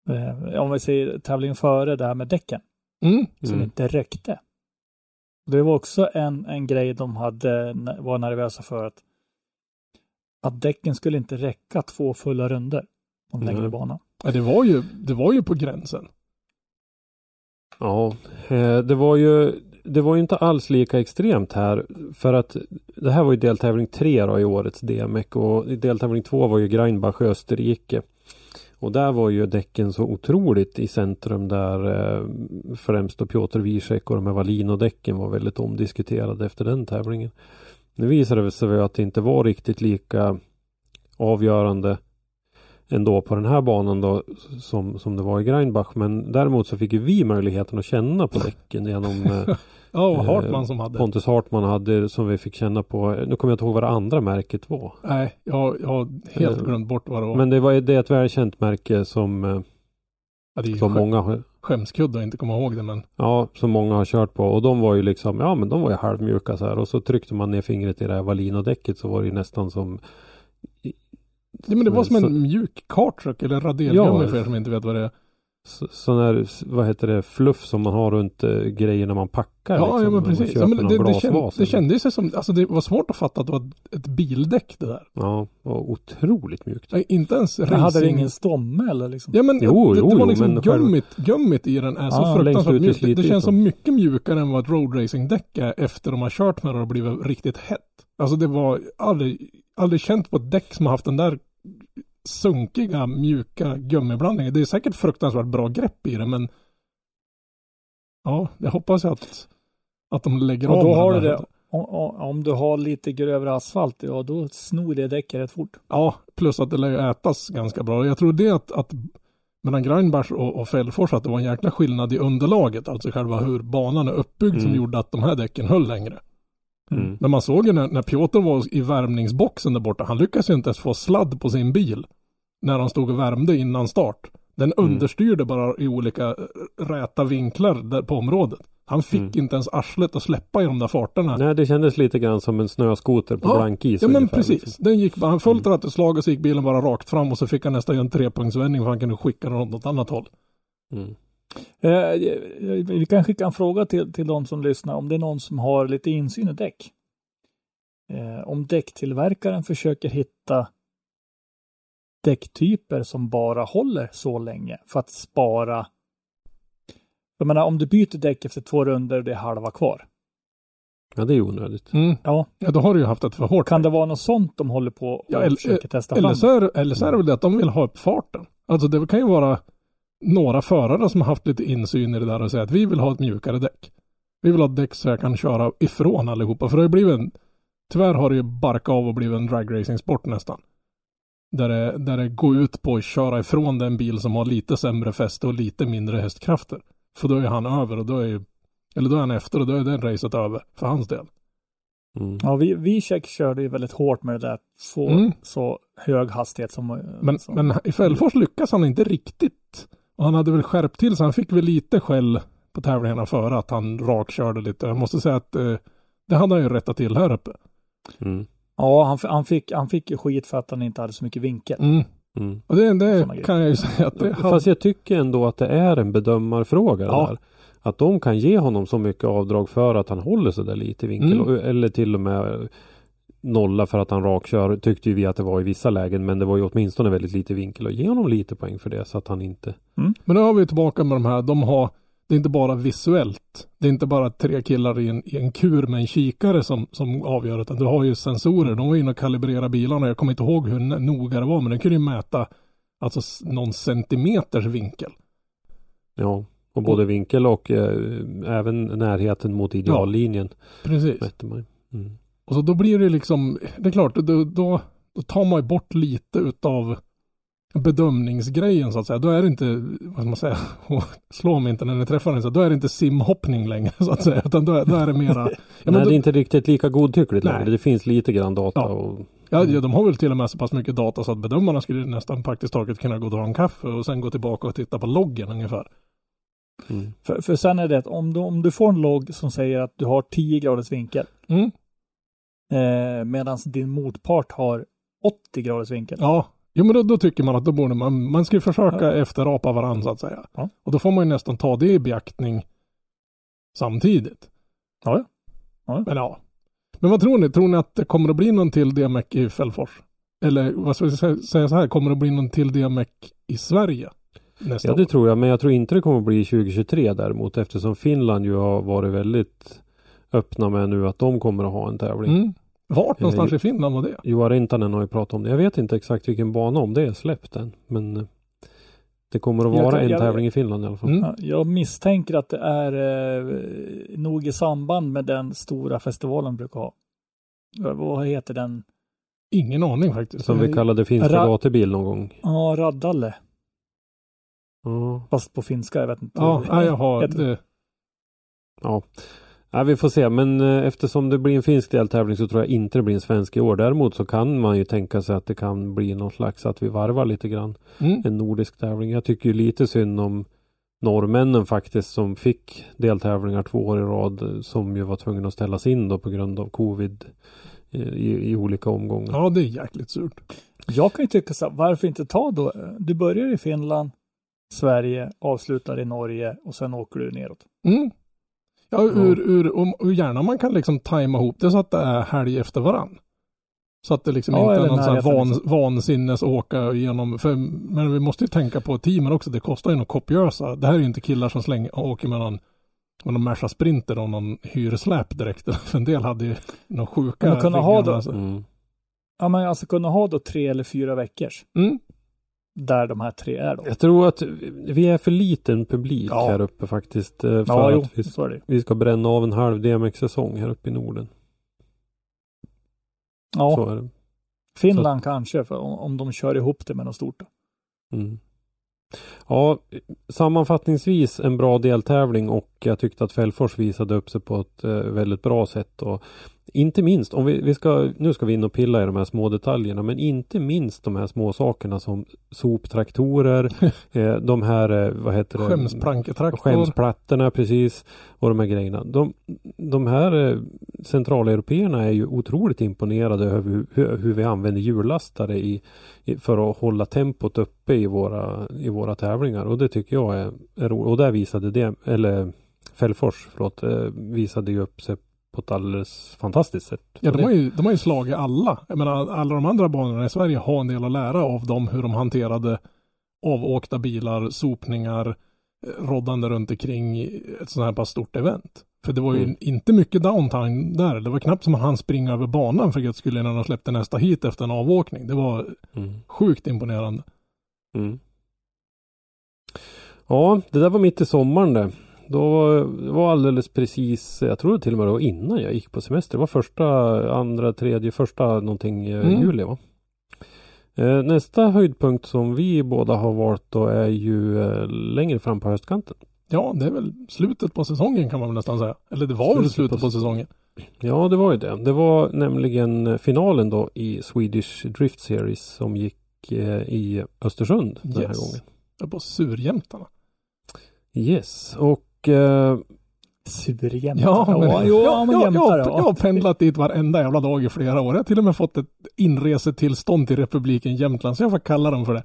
S1: eh, om vi säger tävlingen före, det här med däcken,
S3: Mm.
S1: som
S2: Mm.
S1: inte räckte. Det var också en, en grej de hade, var nervösa för att, att däcken skulle inte räcka två fulla runder på en längre bana.
S3: Ja, det var ju, det var ju på gränsen.
S2: Ja, eh, det var ju det var ju inte alls lika extremt här för att det här var ju deltävling tre då i årets DMEC och i deltävling två var ju Greinbach i Österrike. Och där var ju däcken så otroligt i centrum där eh, främst då Piotr Wiesek och de här Valino-däcken var väldigt omdiskuterade efter den tävlingen. Nu visade det sig att det inte var riktigt lika avgörande ändå på den här banan då som, som det var i Greinbach. Men däremot så fick ju vi möjligheten att känna på däcken genom eh,
S3: Ja,
S2: Eh,
S3: Hartman som hade.
S2: Pontus Hartman hade som vi fick känna på. Nu kommer jag inte ihåg vad det andra märket var.
S3: Nej, jag, jag har helt glömt bort vad det var.
S2: Men det var det är ett välkänt märke som, eh,
S3: ja, det är
S2: som
S3: skäm,
S2: många
S3: skämskudde att inte komma ihåg det, men
S2: Ja, som många har kört på och de var ju liksom, ja men de var ju halvmjuka så här och så tryckte man ner fingret i det här Valino-däcket så var det ju nästan som
S3: Ja, men det var som
S2: Så-
S3: en mjuk kartruck eller radergummi
S2: Ja.
S3: för er som inte vet vad det är.
S2: så- sån här, vad heter det, fluff som man har runt eh, grejer när man packar.
S3: Ja,
S2: liksom,
S3: ja men precis. Ja, men det, det, känd, det kändes ju som, alltså det var svårt att fatta att det var ett, bildäck det där.
S2: Ja, var otroligt mjukt.
S3: Nej, Inte ens
S1: Men hade det
S3: racing-
S1: ingen stomme eller liksom?
S3: Ja men
S2: Jo,
S3: det,
S2: jo,
S3: det var
S2: jo,
S3: liksom
S2: men själv-
S3: gummit, gummit i den är så
S1: Ah,
S3: fruktansvärt mjukt. Det, det känns som mycket mjukare än vad ett roadracing-däck är efter de har kört med det och blivit riktigt hett. Alltså det var aldrig, aldrig känt på ett däck som har haft den där sunkiga, mjuka gummiblandningen. Det är säkert fruktansvärt bra grepp i det men ja, jag hoppas att, att de lägger
S1: Och då
S3: med
S1: har du det, om, om- om du har lite grövre asfalt, ja då snor det däcket rätt fort.
S3: Ja, plus att det lär ju ätas ganska bra. Jag tror det att, att mellan Greinbach och, och Fällfors att det var en jäkla skillnad i underlaget, alltså själva hur banan är uppbyggd som
S2: Mm.
S3: gjorde att de här däcken höll längre.
S2: Mm.
S3: Men man såg ju när, när Piotr var i värmningsboxen där borta, han lyckades ju inte ens få sladd på sin bil när han stod och värmde innan start. Den
S2: Mm.
S3: understyrde bara i olika eh, räta vinklar där på området. Han fick
S2: Mm.
S3: inte ens arslet att släppa i de där farterna.
S2: Nej, det kändes lite grann som en snöskoter på
S3: Ja,
S2: blank is.
S3: Ja men
S2: ungefär,
S3: precis.
S2: liksom.
S3: Den gick bara, han följde
S2: Mm.
S3: mm. slag och så gick bilen bara rakt fram och så fick han nästan en trepunktsvändning för han kunde skicka den åt något annat håll.
S2: Mm.
S1: Eh, vi kan skicka en fråga till, till de som lyssnar om det är någon som har lite insyn i däck. Eh, om däcktillverkaren försöker hitta däcktyper som bara håller så länge för att spara. Jag menar om du byter däck efter två runder och det är halva kvar.
S2: Ja, det är ju onödigt.
S3: Mm.
S1: Ja,
S3: Ja, då har du ju haft ett för hårt
S1: kan det vara något sånt de håller på och
S3: Ja, eller-
S1: försöker testa
S3: Eller
S1: fram?
S3: så, är, det- eller så är det väl det att de vill ha upp farten. Alltså det kan ju vara några förare som har haft lite insyn i det där och säger att vi vill ha ett mjukare däck. Vi vill ha ett däck så jag kan köra ifrån allihopa. För det har ju blivit en, tyvärr har det ju barkat av och blivit en dragracing-sport nästan. Där det, där det går ut på att köra ifrån den bil som har lite sämre fäste och lite mindre hästkrafter. För då är han över och då är ju, eller då är han efter och då är den racet över för hans del.
S2: Mm.
S1: Ja, vi, Vichek körde ju väldigt hårt med det där. Få
S3: Mm.
S1: så hög hastighet som...
S3: Men,
S1: som
S3: men i Fällfors lyckas han inte riktigt. Och han hade väl skärpt till så han fick väl lite skäll på tävlingarna före att han rakkörde lite. Jag måste säga att eh, det hade han ju rättat till här uppe.
S2: Mm.
S1: Ja, han, han, fick, han fick ju skit för att han inte hade så mycket vinkel.
S3: Mm.
S2: Mm.
S3: Och det, det kan jag ju säga att det hade,
S2: Fast jag tycker ändå att det är en bedömarfråga
S3: Ja.
S2: där. Att de kan ge honom så mycket avdrag för att han håller sig där lite i vinkel.
S3: Mm.
S2: Eller till och med nolla för att han rakkör tyckte ju vi att det var i vissa lägen. Men det var ju åtminstone väldigt lite vinkel och ge honom lite poäng för det så att han inte
S3: Men nu har vi tillbaka med de här, de har, det är inte bara visuellt. Det är inte bara tre killar i en, i en kur med en kikare som, som avgör utan du har ju sensorer. De var inne och kalibrerade bilarna. Jag kommer inte ihåg hur noga det var men den kunde ju mäta alltså någon centimeters vinkel.
S2: Ja, och både vinkel och eh, även närheten mot ideallinjen
S3: Precis.
S2: mätte man. Mm.
S3: Och så då blir det liksom, det är klart, då, då, då tar man ju bort lite utav bedömningsgrejen så att säga. Då är det inte, vad ska man säga, och slå mig inte när ni träffar den, så då är det inte simhoppning längre så att säga, utan då är, då är det mera, ja, men
S2: Nej,
S3: då,
S2: det är inte riktigt lika godtyckligt
S3: Nej.
S2: längre. Det finns lite grann data
S3: Ja.
S2: och
S3: ja, ja, de har väl till och med så pass mycket data så att bedömarna skulle nästan praktiskt taget kunna gå och dra en kaffe och sen gå tillbaka och titta på loggen ungefär.
S2: mm.
S1: För, för sen är det att om du, om du får en logg som säger att du har 10 graders vinkel
S3: Mm.
S1: Eh, medan din motpart har 80 graders vinkel.
S3: Ja, jo men då, då tycker man att då borde man, man ska ju försöka efterapa varandra så att säga.
S1: Ja.
S3: Och då får man ju nästan ta det i beaktning samtidigt.
S1: Ja, ja. Ja.
S3: Men ja. Men vad tror ni? Tror ni att det kommer att bli någon till DMEC i Fällfors? Eller vad ska sä- säga så här, kommer det att bli någon till DMEC i Sverige nästa
S2: Ja det
S3: år?
S2: tror jag men jag tror inte det kommer att bli 2023 däremot eftersom Finland ju har varit väldigt öppna med nu att de kommer att ha en tävling.
S3: Mm. Vart någonstans
S2: Eh,
S3: i Finland var det?
S2: Joa Rintanen har ju pratat om det. Jag vet inte exakt vilken bana om det är släppt än. Men eh, det kommer att vara
S1: kan-
S2: en
S1: jag-
S2: tävling i Finland i alla fall.
S3: Mm.
S1: Ja, Jag misstänker att det är eh, nog i samband med den stora festivalen brukar ha. Ja, Vad heter den?
S3: Ingen aning faktiskt.
S2: Som vi kallade finska
S1: Ra-
S2: gatubil någon gång.
S1: Ja, Raddalle.
S2: Ja,
S1: Fast på finska, jag vet inte.
S3: Ja, jag har det.
S2: ja. Ja, vi får se, men eh, eftersom det blir en finsk deltävling så tror jag inte det blir en svensk i år. Däremot så kan man ju tänka sig att det kan bli någon slags att vi varvar lite grann.
S3: Mm.
S2: En nordisk tävling. Jag tycker ju lite synd om norrmännen faktiskt som fick deltävlingar två år i rad eh, som ju var tvungna att ställas in då på grund av covid eh, i, i olika omgångar.
S3: Ja, det är jäkligt surt.
S1: Jag kan ju tycka så här, varför inte ta då? Du börjar i Finland, Sverige, avslutar i Norge och sen åker du neråt.
S3: Mm. Ja, ur, ur, och, och gärna man kan liksom tajma ihop det så att det är helg efter varann. Så att det liksom
S1: Ja,
S3: inte är någon sån här van,
S1: liksom.
S3: vansinnes åka igenom. För, men vi måste ju tänka på teamen också. Det kostar ju något kopiösa. Det här är ju inte killar som slänger, åker mellan mellan Merca Sprinter och någon hyrsläp direkt. För en del hade ju några sjuka
S1: Men kunna ha då-
S3: alltså.
S2: Mm.
S1: Ja, men alltså kunna ha då tre eller fyra veckors
S3: Mm.
S1: Där de här tre är då.
S2: Jag tror att vi är för liten publik
S1: Ja.
S2: här uppe faktiskt. eh, För
S1: Ja, jo,
S2: att vi,
S1: så är det.
S2: vi ska bränna av en halv DMX-säsong här uppe i Norden.
S1: Ja,
S2: Så.
S1: Finland kanske, för om, om de kör ihop det med något stort.
S2: Mm. Ja, sammanfattningsvis en bra deltävling och jag tyckte att Fällfors visade upp sig på ett eh, väldigt bra sätt. Och inte minst, om vi, vi ska, nu ska vi in och pilla i de här små detaljerna, men inte minst de här små sakerna som soptraktorer, eh, de här, eh, vad heter det?
S3: Skämsplanketraktor.
S2: Skämsplattorna precis och de här grejerna. De, de här eh, centraleuropeerna är ju otroligt imponerade över hur, hur, hur vi använder hjullastare i, i, för att hålla tempot uppe i våra, i våra tävlingar och det tycker jag är, är roligt. Och där visade det, eller Fällfors, förlåt, eh, visade ju upp sig på ett alldeles fantastiskt sätt.
S3: Ja, de har, ju, de har ju slagit alla. Jag menar, alla de andra banorna i Sverige har en del att lära av dem hur de hanterade avåkta bilar, sopningar, eh, roddande runt omkring ett sådant här pass stort event. För det var ju
S2: Mm.
S3: inte mycket downtime där. Det var knappt som att han springa över banan för guds skull innan de släppte nästa hit efter en avåkning. Det var
S2: Mm.
S3: sjukt imponerande.
S2: Mm. Ja, det där var mitt i sommaren det. Då var- det var alldeles precis, jag tror till och med det var innan jag gick på semester. Det var första, andra, tredje, första någonting eh,
S3: Mm.
S2: juli va? Eh, Nästa höjdpunkt som vi båda har valt då är ju eh, längre fram på höstkanten.
S3: Ja, det är väl slutet på säsongen kan man väl nästan säga. Eller det var väl
S2: Slutet
S3: slutet
S2: på
S3: på säsongen.
S2: Ja, det var ju det. Det var nämligen finalen då i Swedish Drift Series som gick i Östersund den här
S3: Yes.
S2: gången.
S3: Det var på Surjämtarna.
S2: Yes, och eh,
S1: Surjämtar.
S3: Ja, men,
S1: ja, jo, ja, men
S3: jag,
S1: jämtar,
S3: jag, jag har pendlat dit varenda jävla dag i flera år. Jag har till och med fått ett inresetillstånd till republiken Jämtland. Så jag får kalla dem för det.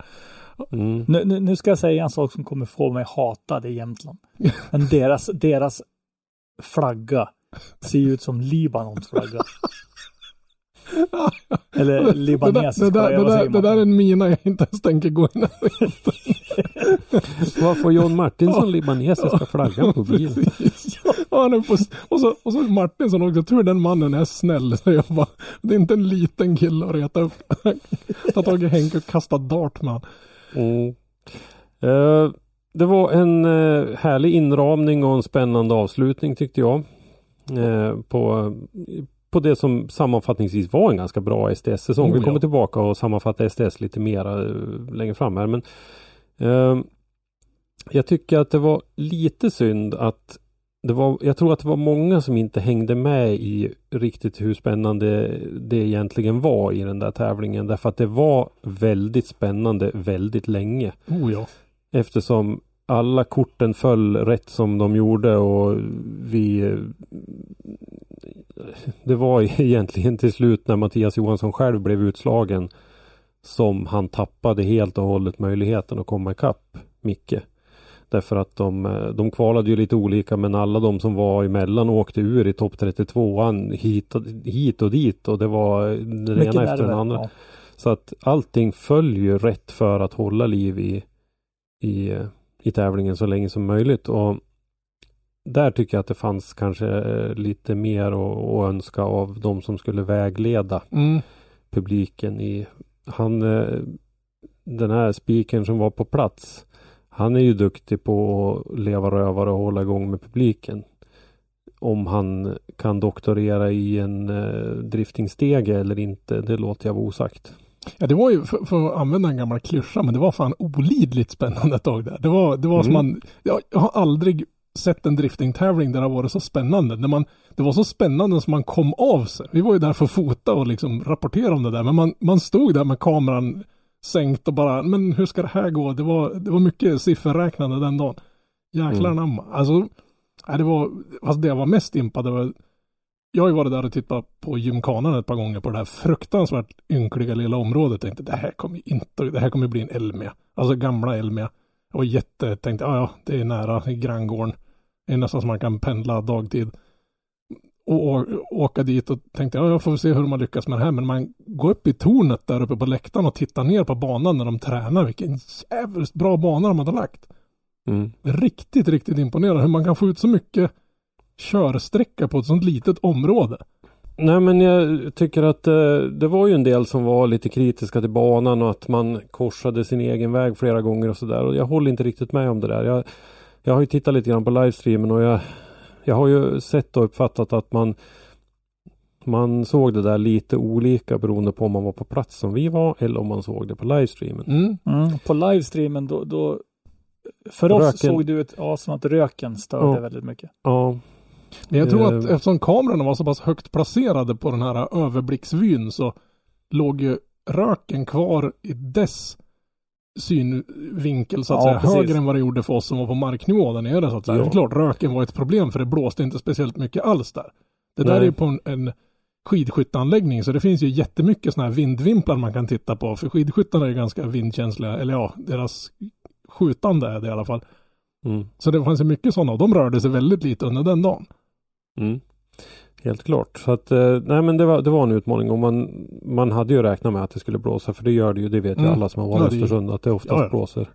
S2: mm,
S1: Nu, nu, nu ska jag säga en sak som kommer få mig hatad i Jämtland. Men deras, deras flagga ser ut som Libanons flagga. Eller
S3: Det
S1: libanesisk
S3: det, det,
S1: vad
S3: där,
S1: säger
S3: det där är en mina jag inte ens tänker gå in
S2: Vad får John Martinsson libanesiska flaggan på bilen?
S3: Precis. Ja, han är på, och, så, och så Martinsson också. Tur den mannen är snäll. Så jag bara, det är inte en liten kille att reta upp. Ta tag i Henke och kasta dart med han.
S2: Mm. Eh, det var en eh, härlig inramning och en spännande avslutning tyckte jag. Eh, på, på det som sammanfattningsvis var en ganska bra STS-säsong.
S3: Oh,
S2: Vi kommer
S3: ja.
S2: tillbaka och sammanfatta STS lite mera eh, längre fram här. Men eh, jag tycker att det var lite synd att det var, jag tror att det var många som inte hängde med i riktigt hur spännande det egentligen var i den där tävlingen. Därför att det var väldigt spännande väldigt länge.
S3: Oh ja.
S2: Eftersom alla korten föll rätt som de gjorde och vi Det var egentligen till slut när Mattias Johansson själv blev utslagen som han tappade helt och hållet möjligheten att komma ikapp Micke. Därför att de, eh, de kvalade ju lite olika men alla de som var emellan åkte ur i topp 32 hit, och- hit och dit och det var den
S1: Mycket
S2: ena efter den andra.
S1: ja.
S2: Så att allting följer rätt för att hålla liv i, i, i tävlingen så länge som möjligt. Och där tycker jag att det fanns kanske eh, lite mer att, önska av de som skulle vägleda
S3: Mm.
S2: publiken i han eh, den här spiken som var på plats han är ju duktig på att leva rövare och hålla igång med publiken. Om han kan doktorera i en eh, driftingstege eller inte, det låter jag vara osagt.
S3: Ja, det var ju, för, för att använda en gammal klyscha, men det var fan olidligt spännande ett tag där. Det var, det var som
S2: Mm.
S3: man, jag, jag har aldrig sett en driftingtävling där det har varit så spännande. När man, det var så spännande som man kom av sig. Vi var ju där för att fota och liksom rapportera om det där, men man, man stod där med kameran sänkt och bara, men hur ska det här gå? Det var, det var mycket sifferräknande den dagen. Jäklar
S2: Mm.
S3: Alltså, det var, alltså det jag var mest impad över jag har ju varit där och tittat på gymkanan ett par gånger på det här fruktansvärt ynkliga lilla området. Tänkte det här kommer inte, det här kommer bli en Elmia. Alltså gamla Elmia. Jag var jätte, tänkte ja ja, det är nära i granngården. Det är nästan som man kan pendla dagtid. Och, åka dit och tänkte ja jag får se hur de har lyckats med det här. Men man går upp i tornet där uppe på läktaren och tittar ner på banan när de tränar. Vilken jävligt bra bana de hade lagt.
S2: Mm.
S3: Riktigt, riktigt imponerande hur man kan få ut så mycket körsträcka på ett sånt litet område.
S2: Nej men jag tycker att eh, det var ju en del som var lite kritiska till banan och att man korsade sin egen väg flera gånger och sådär. Och jag håller inte riktigt med om det där. Jag, jag har ju tittat lite grann på livestreamen och jag, jag har ju sett och uppfattat att man man såg det där lite olika beroende på om man var på plats som vi var eller om man såg det på livestreamen.
S3: Mm.
S1: Mm. På livestreamen då, då för oss
S2: Röken.
S1: såg det ut ja, som att röken störde
S2: Ja.
S1: väldigt mycket.
S2: Ja,
S3: Men jag tror att
S2: Eh.
S3: eftersom kamerorna var så pass högt placerade på den här överblicksvyn så låg ju röken kvar i dess synvinkel så att
S1: Ja,
S3: säga.
S1: precis.
S3: Högre än vad det gjorde för oss som var på marknivå där nere så att säga.
S2: Ja.
S3: Det är klart röken var ett problem för det blåste inte speciellt mycket alls där. Det där
S2: Nej.
S3: är ju på en, en skidskytteanläggning så det finns ju jättemycket sådana här vindvimplar man kan titta på. För skidskyttarna är ganska vindkänsliga, eller ja, deras skjutande är det i alla fall.
S2: mm,
S3: Så det fanns ju mycket sådana och de rörde sig väldigt lite under den dagen.
S2: mm. Helt klart. Så att, eh, nej men det var, det var en utmaning och man, man hade ju räknat med att det skulle blåsa för det gör det ju. Det vet ju
S3: Mm.
S2: alla som har varit i Östersund att det oftast
S3: Ja, ja.
S2: blåser.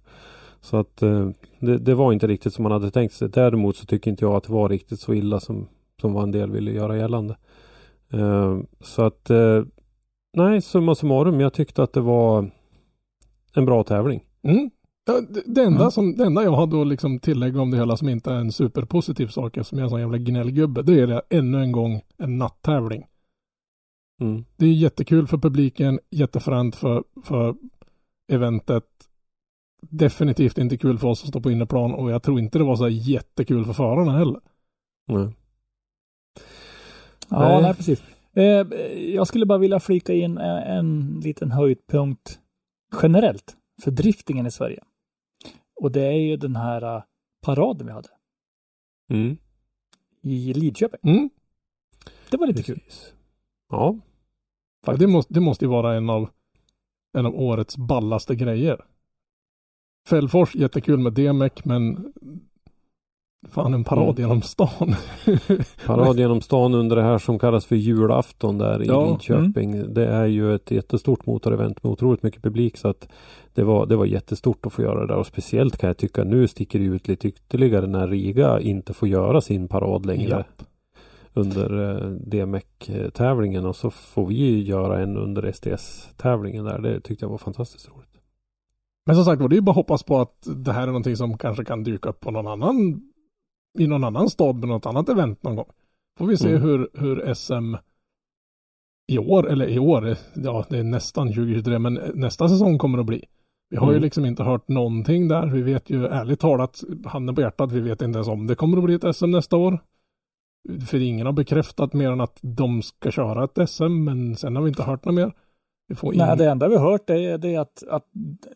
S2: Så att eh, det, det var inte riktigt som man hade tänkt sig. Däremot så tycker inte jag att det var riktigt så illa som som var en del ville göra gällande. Eh, så att nej, summa summarum, jag tyckte att det var en bra tävling.
S3: Mm. Ja, det, det, enda
S1: Mm.
S3: som, det enda jag hade att liksom tillägga om det hela som inte är en superpositiv sak eftersom jag är en sån jävla gnällgubbe. Det är det ännu en gång en natttävling.
S2: Mm.
S3: Det är jättekul för publiken, jättefränt för, för eventet. Definitivt inte kul för oss som står på inneplan och jag tror inte det var så jättekul för förarna heller.
S2: Nej.
S1: Ja,
S2: Nej.
S1: nej, precis. Eh, jag skulle bara vilja flika in en, en liten höjdpunkt generellt för driftingen i Sverige. Och det är ju den här eh, paraden vi hade
S2: Mm.
S1: i Lidköping.
S3: Mm.
S1: Det var lite kul.
S2: Precis. Ja,
S3: Ja, det, måste, det måste ju vara en av, en av årets ballaste grejer. Fällfors, jättekul med DMEC, men fan en parad
S2: Mm.
S3: genom stan.
S2: parad genom stan under det här som kallas för julafton där i
S3: Ja,
S2: Lidköping. Det är ju ett jättestort motorevent med otroligt mycket publik så att det var, det var jättestort att få göra det där och speciellt kan jag tycka nu sticker det ut lite ytterligare när Riga inte får göra sin parad längre
S3: Japp.
S2: under eh, DMEC-tävlingen och så får vi göra en under SDS-tävlingen där. Det tyckte jag var fantastiskt roligt.
S3: Men som sagt var, det är ju bara att hoppas på att det här är någonting som kanske kan dyka upp på någon annan i någon annan stad med något annat event någon gång. Får vi se
S2: Mm.
S3: hur, hur SM i år, eller i år, ja det är nästan 2023, men nästa säsong kommer att bli. Vi har ju
S2: Mm.
S3: liksom inte hört någonting där. Vi vet ju ärligt talat, handen på hjärtat, vi vet inte ens om det kommer att bli ett SM nästa år. För ingen har bekräftat mer än att de ska köra ett SM, men sen har vi inte hört något mer.
S1: Nej, det enda vi har hört är, det är att, att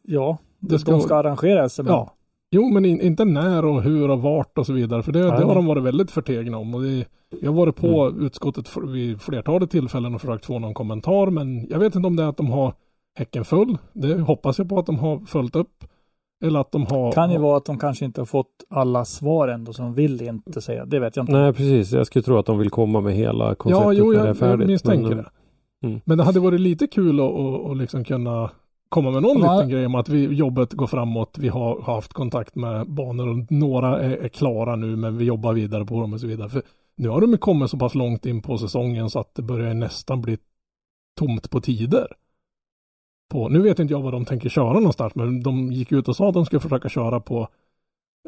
S1: ja,
S3: Det ska-
S1: de ska arrangera SM.
S3: Ja. Jo, men in, inte när och hur och vart och så vidare. För det, det har de varit väldigt förtegna om. Och det, jag har varit på utskottet för, vid flertalet tillfällen och försökt få någon kommentar. Men jag vet inte om det är att de har häcken full. Det hoppas jag på att de har följt upp. Eller att de har...
S1: Kan ju vara att de kanske inte har fått alla svar ändå som de vill inte säga. Det vet jag inte.
S2: Nej precis, jag skulle tro att de vill komma med hela konceptet
S3: Ja, jo,
S2: när det är
S3: jag,
S2: färdigt.
S3: jag misstänker
S2: Men,
S3: det.
S2: Mm.
S3: Men det hade varit lite kul att, att, att liksom kunna komma med någon
S1: Ja.
S3: liten grej om att vi, jobbet går framåt. Vi har, haft kontakt med banor och några är, är klara nu men vi jobbar vidare på dem och så vidare. För nu har de kommit så pass långt in på säsongen så att det börjar nästan bli tomt på tider. På, nu vet inte jag vad de tänker köra någonstans men de gick ut och sa att de skulle försöka köra på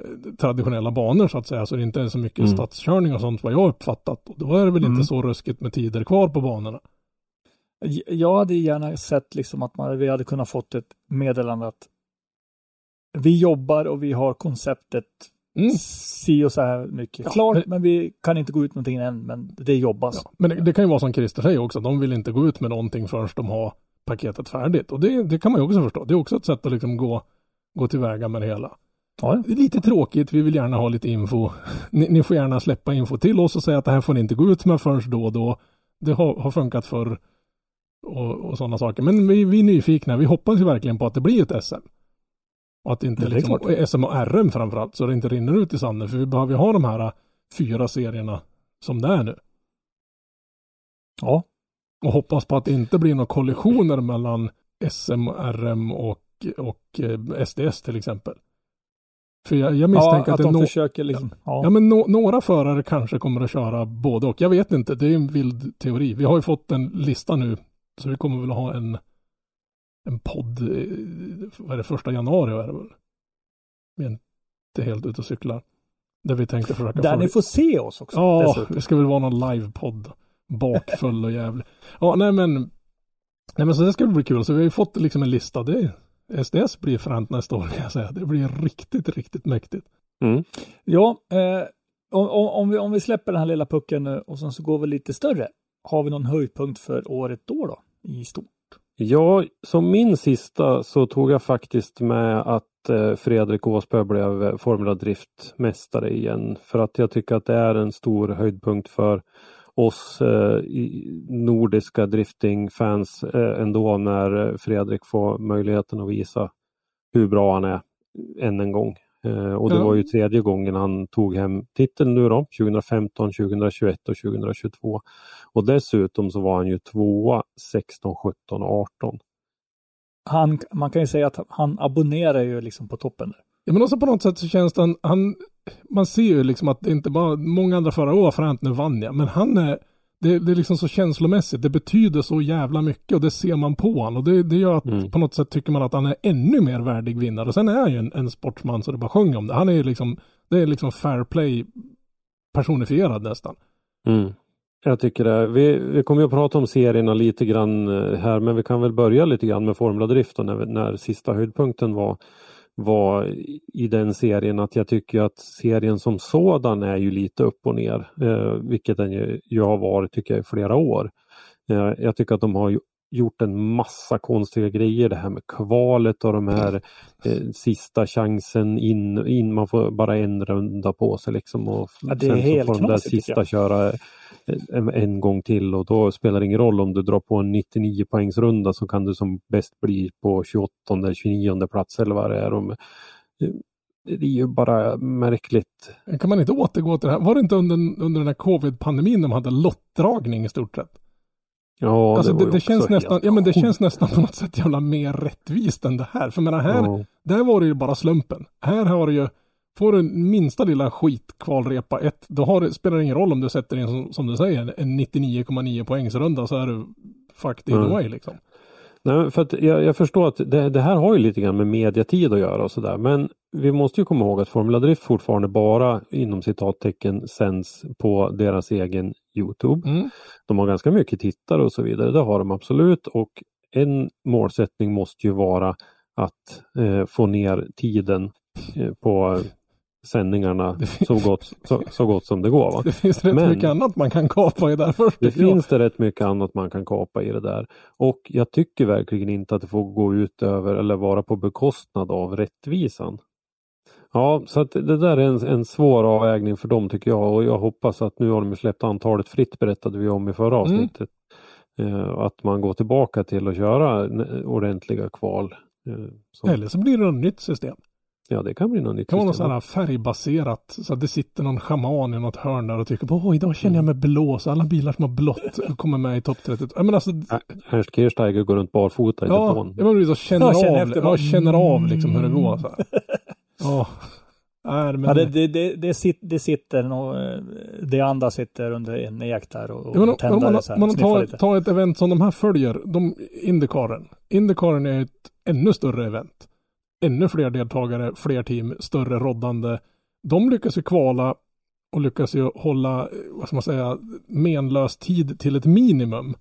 S3: eh, traditionella banor så att säga. Så det inte är så mycket
S2: Mm.
S3: stadskörning och sånt vad jag uppfattat. Och då är det väl
S1: Mm.
S3: inte så ruskigt med tider kvar på banorna.
S1: Jag hade gärna sett liksom att man, vi hade kunnat fått ett meddelande att vi jobbar och vi har konceptet
S3: Mm.
S1: si och så här mycket
S3: Ja,
S1: klart,
S3: men-
S1: men vi kan inte gå ut någonting än, men det jobbas.
S3: Ja, men det, det kan ju vara som Christer säger också, de vill inte gå ut med någonting förrän de har paketet färdigt. Och det, det kan man ju också förstå. Det är också ett sätt att liksom gå, gå tillväga med det hela.
S1: Ja,
S3: Det är lite tråkigt, vi vill gärna ha lite info. Ni, ni får gärna släppa info till oss och säga att det här får ni inte gå ut med förrän då och då. Det har, har funkat förr och, och sådana saker. Men vi, vi är nyfikna, vi hoppas ju verkligen på att det blir ett SM. Och att det inte
S1: Ja, det är
S3: liksom,
S1: klart.
S3: och SM och RM framförallt, så det inte rinner ut i sanden. För vi behöver ju ha de här äh, fyra serierna som det är nu.
S1: ja.
S3: Och hoppas på att det inte blir några kollisioner mellan SM, RM och, och SDS till exempel. För jag, jag
S1: ja
S3: misstänker
S1: att,
S3: att, det
S1: de
S3: no-
S1: försöker liksom. Ja.
S3: Ja men no- några förare kanske kommer att köra både och. Jag vet inte, det är en vild teori. Vi har ju fått en lista nu. Så vi kommer väl ha en, en podd, vad är det, första januari är det väl? Vi är inte helt ute och cyklar. Där vi tänkte försöka
S1: Där
S3: följa-
S1: ni får se oss också.
S3: Ja,
S1: dessutom.
S3: det ska väl vara någon livepodd. Bakfull och jävlig. Ja, nej men. Nej men så det ska bli kul. Så vi har ju fått liksom en lista. Det, SDS blir fränt nästa år kan jag säga. Det blir riktigt, riktigt mäktigt.
S2: Mm.
S1: Ja, eh, om, om, om, vi, om vi släpper den här lilla pucken nu och sen så går vi lite större. Har vi någon höjdpunkt för året då då? I stort?
S2: Ja, som min sista så tog jag faktiskt med att eh, Fredrik Åsberg blev eh, Formula Drift-mästare igen. För att jag tycker att det är en stor höjdpunkt för oss eh, nordiska driftingfans eh, ändå när eh, Fredrik får möjligheten att visa hur bra han är än en gång. Eh, och det
S3: Ja.
S2: var ju tredje gången han tog hem titeln nu då, 2015, 2021 och 2022. Och dessutom så var han ju tvåa 16, 17 och 18.
S1: Han, man kan ju säga att han abonnerar ju liksom på toppen. Där.
S3: Ja, men också på något sätt så känns det han, han man ser ju liksom att det inte bara, många andra förare, åh fränt nu vann jag, men han är, det, det är liksom så känslomässigt, det betyder så jävla mycket och det ser man på honom och det, det gör att
S2: Mm.
S3: på något sätt tycker man att han är ännu mer värdig vinnare. Och sen är han ju en, en sportsman så det bara sjunger om det. Han är ju liksom, det är liksom fair play personifierad nästan.
S2: Mm. Jag tycker det. Vi, vi kommer ju att prata om serierna lite grann eh, här men vi kan väl börja lite grann med Formula Drift och när, när sista höjdpunkten var, var i den serien att jag tycker att serien som sådan är ju lite upp och ner. Eh, vilket den ju, ju har varit tycker jag i flera år. Eh, jag tycker att de har ju gjort en massa konstiga grejer. Det här med kvalet och de här eh, sista chansen in, in. Man får bara en runda på sig liksom. Och
S1: Ja, det är
S2: sen så
S1: helt
S2: får de där sista köra en, en gång till och då spelar det ingen roll om du drar på en 99 poängsrunda så kan du som bäst bli på 28 29 plats eller vad det är. De, det är ju bara märkligt.
S3: Kan man inte återgå till det här? Var det inte under, under den här covid-pandemin de hade lottdragning i stort sett?
S2: Ja,
S3: alltså det, det,
S2: också
S3: känns nästan, ja men det känns nästan på något sätt jävla mer rättvist än det här. För menar här,
S2: Ja.
S3: där var det ju bara slumpen. Här har du ju, får du minsta lilla skitkvalrepa ett, då har det, spelar det ingen roll om du sätter in som, som du säger en 99,9 poängsrunda så är du fucked either
S2: Mm.
S3: way liksom.
S2: Nej, för att jag, jag förstår att det, det här har ju lite grann med mediatid att göra och sådär. Men vi måste ju komma ihåg att Formula Drift fortfarande bara inom citattecken sänds på deras egen Youtube.
S3: Mm.
S2: De har ganska mycket tittare och så vidare. Det har de absolut. Och en målsättning måste ju vara att eh, få ner tiden eh, på sändningarna så gott, så, så gott som det går. Va?
S3: Det finns rätt
S2: Men-
S3: mycket annat man kan kapa i där först.
S2: Det finns det rätt mycket annat man kan kapa i det där. Och jag tycker verkligen inte att det får gå ut över eller vara på bekostnad av rättvisan. Ja, så att det där är en, en svår avvägning för dem tycker jag och jag hoppas att nu har de släppt antalet fritt berättade vi om i förra
S3: Mm.
S2: avsnittet. Eh, att man går tillbaka till att köra ordentliga kval. Eh, som,
S3: Eller så blir det något nytt system.
S2: Ja, det kan bli något nytt.
S3: Det kan vara något färgbaserat. Så att det sitter någon schaman i något hörn där och tycker på åh idag känner jag mig blå. Så alla bilar som har blått kommer med i topp 30. Ja, men alltså,
S2: Ernst Kirchsteiger går runt barfota i
S3: ja,
S2: depån.
S3: jag menar så känner
S1: Ja, känner
S3: av,
S1: efter,
S3: ja,
S1: va?
S3: känner av liksom hur det går. Så här. Ja. Nej, men,
S1: Ja, det, det, det, det, sit, det sitter nog, eh, det andra sitter under en ek där och, och
S3: Ja, om man,
S1: så här,
S3: man tar,
S1: lite.
S3: tar ett event som de här följer, de, Indicaren. Indicaren är ett ännu större event. Ännu fler deltagare, fler team, större roddande. De lyckas ju kvala och lyckas ju hålla, eh, vad ska man säga, menlös tid till ett minimum.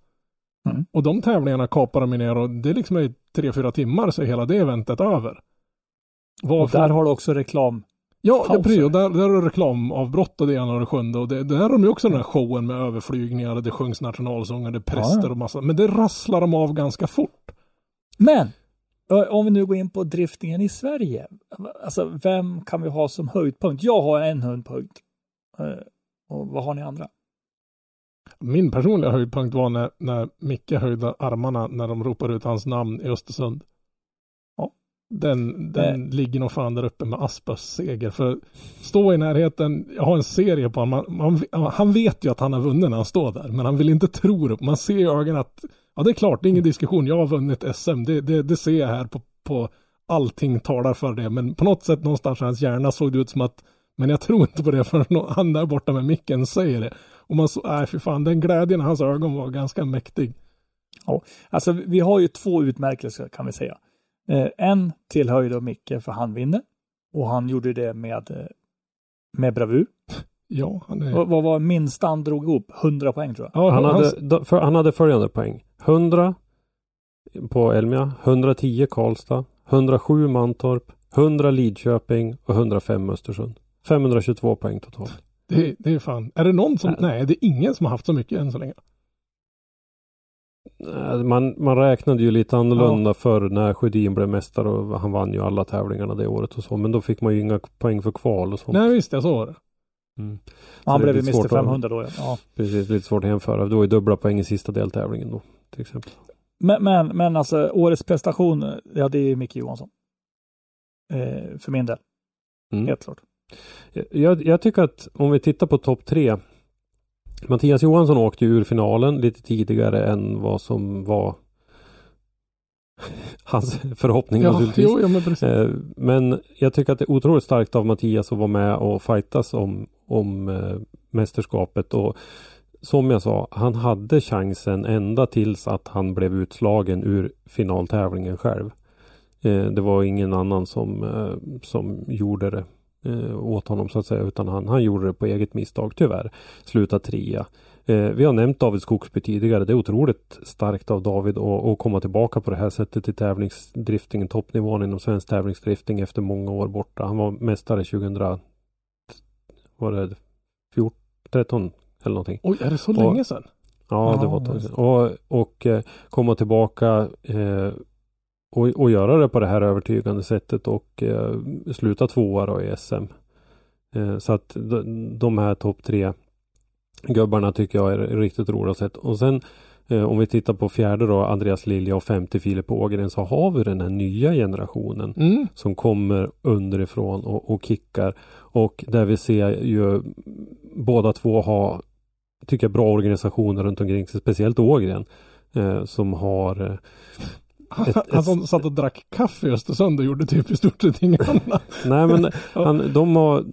S1: Mm.
S3: Och de tävlingarna kapar de ner och det är liksom tre, fyra timmar så är hela det eventet över.
S1: Och
S3: Varför?
S1: där har du också reklam.
S3: Ja, ja precis. Och där, där är det reklamavbrott och det ena och det sjunde. Och det, där har de ju också den här showen med överflygningar det sjungs nationalsånger, det är präster
S1: Ja,
S3: och massa. Men det rasslar de av ganska fort.
S1: Men om vi nu går in på driftingen i Sverige. Alltså vem kan vi ha som höjdpunkt? Jag har en höjdpunkt. Och vad har ni andra?
S3: Min personliga höjdpunkt var när, när Micke höjde armarna när de ropade ut hans namn i Östersund.
S1: Ja.
S3: Den, den ligger nog fan där uppe med Aspas seger. För stå i närheten, jag har en serie på honom. Man, man, han vet ju att han har vunnit när han står där. Men han vill inte tro det. Man ser i ögonen att, ja det är klart, det är ingen diskussion. Jag har vunnit SM. Det, det, det ser jag här på, på allting talar för det. Men på något sätt någonstans i hans hjärna såg det ut som att, men jag tror inte på det förrän han där borta med micken säger det. Och man så, nej fy fan, den glädjen i hans ögon var ganska mäktig.
S1: Alltså vi har ju två utmärkelser kan vi säga. Eh, en tillhör ju då Micke för han vinner. Och han gjorde det med, eh, med bravur.
S3: Ja, han är...
S1: Vad, var minsta han drog ihop? 100 poäng tror jag.
S3: Ja,
S2: Han hade, för, han hade följande poäng. 100 på Elmia, 110 Karlstad, 107 Mantorp, 100 Lidköping och 105 Östersund. 522 poäng totalt.
S3: Det, det är fan, är det någon som,
S2: Nej.
S3: nej det är ingen som har haft så mycket än så länge.
S2: Eh, Man, man räknade ju lite annorlunda förr när Sjödin blev mästare och han vann ju alla tävlingarna det året och så. Men då fick man ju inga poäng för kval och så.
S3: Nej visst, jag så det.
S2: Mm.
S1: Han blev ju Mr
S2: svårt att-
S1: 500 då. Ja. Ja.
S2: Precis, lite svårt att jämföra. Det var ju dubbla poäng i sista deltävlingen då. Till exempel.
S1: Men, men, men alltså årets prestation, ja det är ju Micke Johansson. Eh, för min del,
S2: Mm.
S1: helt klart.
S2: Jag, jag tycker att om vi tittar på topp tre. Mattias Johansson åkte ur finalen lite tidigare än vad som var hans förhoppning
S3: Ja,
S2: naturligtvis.
S3: jo, ja, men.
S2: Eh, Men jag tycker att det är otroligt starkt av Mattias att vara med och fightas om, om eh, mästerskapet. Och som jag sa, han hade chansen ända tills att han blev utslagen ur finaltävlingen själv. Eh, Det var ingen annan som, som gjorde det eh, åt honom så att säga utan han, han gjorde det på eget misstag tyvärr. Sluta trea. Eh, vi har nämnt David Skogsby tidigare. Det är otroligt starkt av David att, komma tillbaka på det här sättet till tävlingsdriftingen, toppnivån inom svensk tävlingsdrifting efter många år borta. Han var mästare 2000, var det 14, 13 eller någonting.
S3: Oj, är det så
S2: Och-
S3: länge sedan?
S2: Ja, det var ett tag sedan. Och, och eh, komma tillbaka eh, och, och göra det på det här övertygande sättet och eh, sluta tvåa då i SM. Eh, så att de, de här topp tre gubbarna tycker jag är riktigt roliga sätt. Och sen eh, om vi tittar på fjärde då, Andreas Lilja och femte Filip Ågren så har vi den här nya generationen
S3: Mm.
S2: som kommer underifrån och, och kickar. Och där vi ser ju båda två ha, tycker jag, bra organisationer runt omkring sig. Speciellt Ågren. Eh, som har eh, Ett-
S3: han som satt och drack kaffe i Östersund och gjorde typ i stort sett inget annat.
S2: Nej men han, de har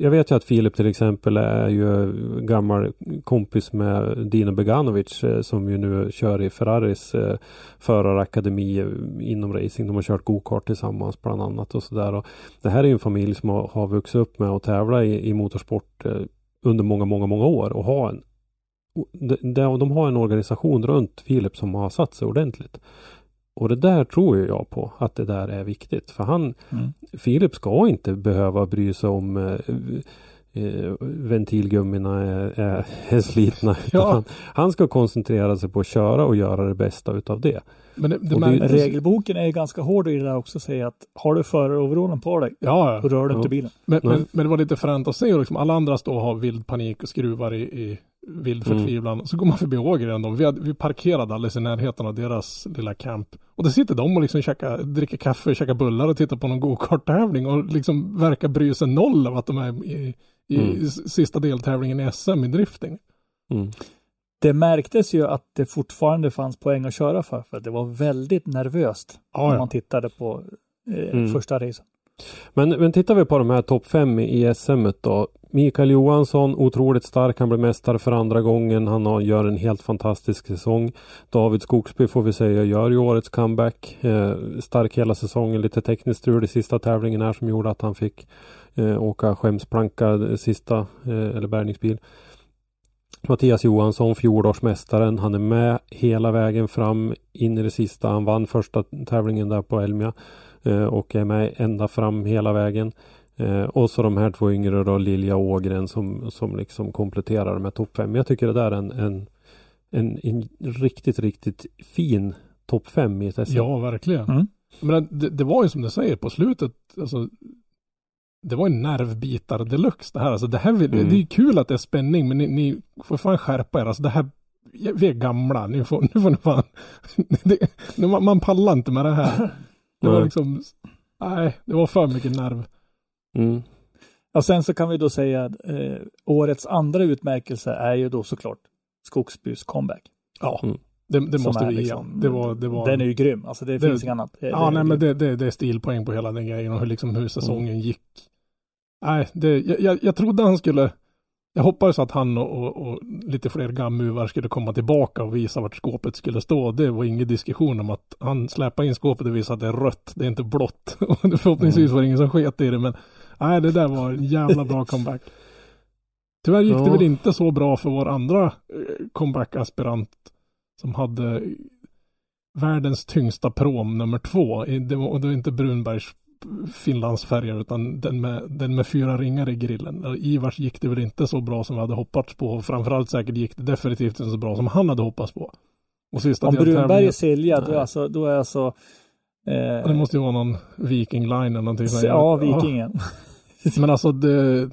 S2: Jag vet ju att Filip till exempel är ju gammal kompis med Dino Beganovic eh, som ju nu kör i Ferraris eh, förarakademi eh, inom racing. De har kört go-kart tillsammans bland annat och sådär. Det här är ju en familj som har, har vuxit upp med att tävla i, i motorsport eh, under många, många, många år och ha en de de har en organisation runt Filip som har satt sig ordentligt. Och det där tror ju jag på att det där är viktigt. För han
S1: Mm.
S2: Filip ska inte behöva bry sig om eh, eh, ventilgummina är, är, är slitna.
S3: Ja.
S2: Han, han ska koncentrera sig på att köra och göra det bästa utav det.
S3: Men det, det
S2: Och det-
S1: Regelboken är ju ganska hård i det där också. Säger att har du föraroverallen på dig,
S3: Ja,
S1: då rör du
S2: Ja.
S1: inte bilen.
S3: Men, men, men det var lite fränt att se och liksom alla andra står och har vild panik och skruvar i, i vild
S2: Mm.
S3: förtvivlan. Så går man förbi Ågren då. Vi, hade, vi parkerade alldeles i närheten av deras lilla camp. Och där sitter de och liksom käkar, dricker kaffe, käkar bullar och tittar på någon go-kart-tävling och liksom verkar bry sig noll av att de är i, i
S2: Mm.
S3: sista deltävlingen i SM i drifting.
S2: Mm.
S1: Det märktes ju att det fortfarande fanns poäng att köra för. För det var väldigt nervöst
S3: Ja,
S1: när man tittade på eh,
S2: Mm.
S1: första racen.
S2: Men, men tittar vi på de här topp fem i SM då. Mikael Johansson, otroligt stark. Han blir mästare för andra gången. Han har, gör en helt fantastisk säsong. David Skogsby får vi säga gör ju årets comeback. Eh, stark hela säsongen. Lite tekniskt strul i sista tävlingen här som gjorde att han fick eh, åka skämsplanka sista, eh, eller bärgningsbil. Mattias Johansson, fjolårsmästaren. Han är med hela vägen fram in i det sista. Han vann första tävlingen där på Elmia eh, och är med ända fram hela vägen. Eh, och så de här två yngre då, Lilja Ågren som, som liksom kompletterar de här topp fem. Jag tycker det där är en, en, en, en riktigt, riktigt fin topp fem i ett SM.
S3: Ja, verkligen.
S1: Mm.
S3: Men det, det var ju som du säger på slutet, alltså, det var en nervbitar deluxe det här. Alltså, det, här vill,
S2: Mm.
S3: det är ju kul att det är spänning, men ni, ni får fan skärpa er. Alltså, det här, vi är gamla, nu får, nu får ni fan, det, nu, man, man pallar inte med det här. Det var liksom, nej, det var för mycket nerv.
S2: Mm.
S1: Och sen så kan vi då säga att eh, årets andra utmärkelse är ju då såklart Skogsbys comeback.
S3: Ja,
S2: Mm.
S3: det, det måste vi ge.
S1: liksom-
S3: Det var, det var,
S1: Den är ju grym. Alltså det,
S3: Det-
S1: finns inget annat. Det-
S3: ja,
S1: det-
S3: nej, men det, det, det är stilpoäng på hela den grejen och hur, liksom, hur säsongen gick. Nej, det, jag, jag, trodde han skulle, jag hoppades att han och, och, och lite fler gammuvar skulle komma tillbaka och visa vart skåpet skulle stå. Det var ingen diskussion om att han släpade in skåpet och visade att det är rött, det är inte blått. Och det förhoppningsvis var det ingen som sket i det, men nej, det där var en jävla bra comeback. Tyvärr gick det
S2: Ja.
S3: väl inte så bra för vår andra eh, comeback-aspirant som hade världens tyngsta prom nummer två. Det var, det var inte Brunbergs Finlandsfärger utan den med, den med fyra ringar i grillen. Ivars gick det väl inte så bra som vi hade hoppats på. Framförallt säkert gick det definitivt inte så bra som han hade hoppats på. Och sista
S1: Om Brunberg är Silja, då, är alltså, då är alltså eh,
S3: Det måste ju vara någon Viking Line eller någonting. sånt.
S1: Ja, Vikingen.
S3: Men alltså det,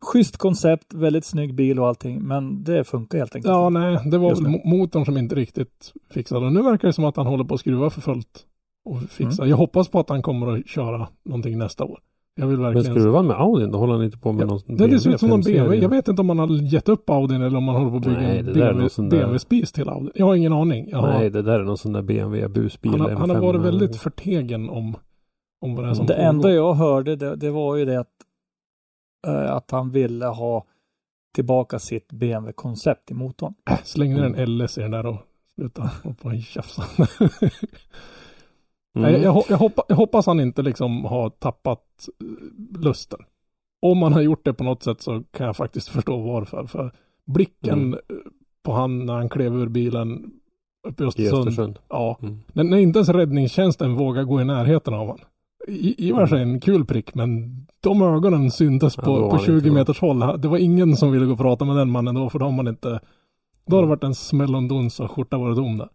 S1: Schysst koncept, väldigt snygg bil och allting, men det funkar helt enkelt.
S3: ja nej, det var motorn som inte riktigt fixade. Nu verkar det som att han håller på att skruva för fullt. Och fixa.
S1: Mm.
S3: Jag hoppas på att han kommer att köra någonting nästa år. Jag vill
S2: Men
S3: verkligen...
S2: skruvar han med Audin, då håller han inte på med
S3: Ja,
S2: någon
S3: det, det ser ut som någon
S2: BMW
S3: BMW. Jag vet inte om man har gett upp Audin eller om man håller på att bygga
S2: Nej,
S3: en
S2: det där
S3: BMW, BMW-spis till Audin. Jag har ingen aning. Jag har,
S2: Nej, det där är någon sån där BMW busbil.
S3: han, har, han har
S2: M5.
S3: varit väldigt förtegen om, om vad det är som
S1: Det
S3: pågår.
S1: enda jag hörde det, det var ju det att, eh, att han ville ha tillbaka sitt BMW-koncept i motorn.
S3: Släng ner
S2: Mm.
S3: en LS i den där och sluta hoppa i tjafsa.
S2: Mm.
S3: Nej, jag, ho- jag, hoppa, jag hoppas han inte liksom har tappat eh, lusten. Om han har gjort det på något sätt så kan jag faktiskt förstå varför. För blicken
S2: Mm.
S3: eh, på han när han klev ur bilen uppe i
S2: I
S3: Östersund.
S2: Östersund.
S3: Ja,
S2: Mm.
S3: när, inte ens räddningstjänsten vågar gå i närheten av han. I, i och för sig en kul prick, men de ögonen syntes
S2: Ja,
S3: på,
S2: var
S3: på
S2: han
S3: 20
S2: inte bra.
S3: meters håll. Det var ingen som ville gå och prata med den mannen då, för då har man inte... Då har det varit en smäll och en duns och skjorta varit tom där.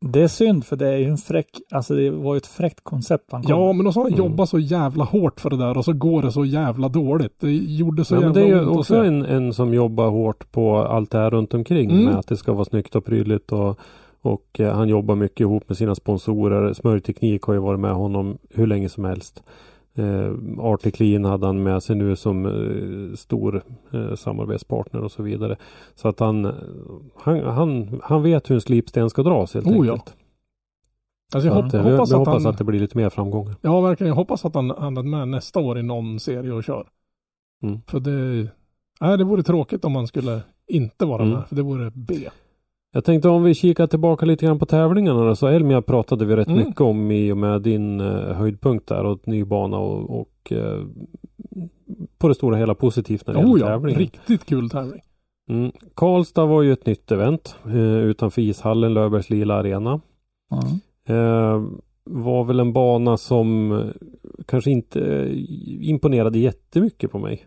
S1: Det är synd för det är ju en fräck, alltså det var ju ett fräckt koncept han kom
S3: ja, men då så har
S2: Mm.
S3: jobbat så jävla hårt för det där och så går det så jävla dåligt. Det gjorde så
S2: Ja, men
S3: jävla
S2: det är ju också en, en som jobbar hårt på allt det här runt omkring
S3: Mm.
S2: med att det ska vara snyggt och prydligt och, och eh, han jobbar mycket ihop med sina sponsorer. Smörjteknik har ju varit med honom hur länge som helst. Eh, Clean hade han med sig nu som eh, stor eh, samarbetspartner och så vidare. Så att han, han, han, han vet hur en slipsten ska dras helt
S3: Oh, ja.
S2: enkelt.
S3: Alltså jag
S1: Ja.
S3: hopp, jag
S2: vi,
S3: hoppas,
S2: vi
S3: att,
S2: hoppas
S3: han,
S2: att det blir lite mer framgångar.
S3: Ja, verkligen. Jag hoppas att han, han är med nästa år i någon serie och kör.
S2: Mm.
S3: För det... Nej, det vore tråkigt om man skulle inte vara
S2: Mm.
S3: med. För det vore B.
S2: Jag tänkte om vi kikar tillbaka lite grann på tävlingarna då. Så Elmia pratade vi rätt
S3: Mm.
S2: mycket om i och med din eh, höjdpunkt där och ny bana och, och eh, på det stora hela positivt när det
S3: Oh
S2: gäller
S3: ja,
S2: tävlingen.
S3: riktigt kul tävling.
S2: Mm. Karlstad var ju ett nytt event eh, utanför ishallen Löfbergs Lila Arena.
S1: Mm.
S2: Eh, var väl en bana som kanske inte imponerade jättemycket på mig.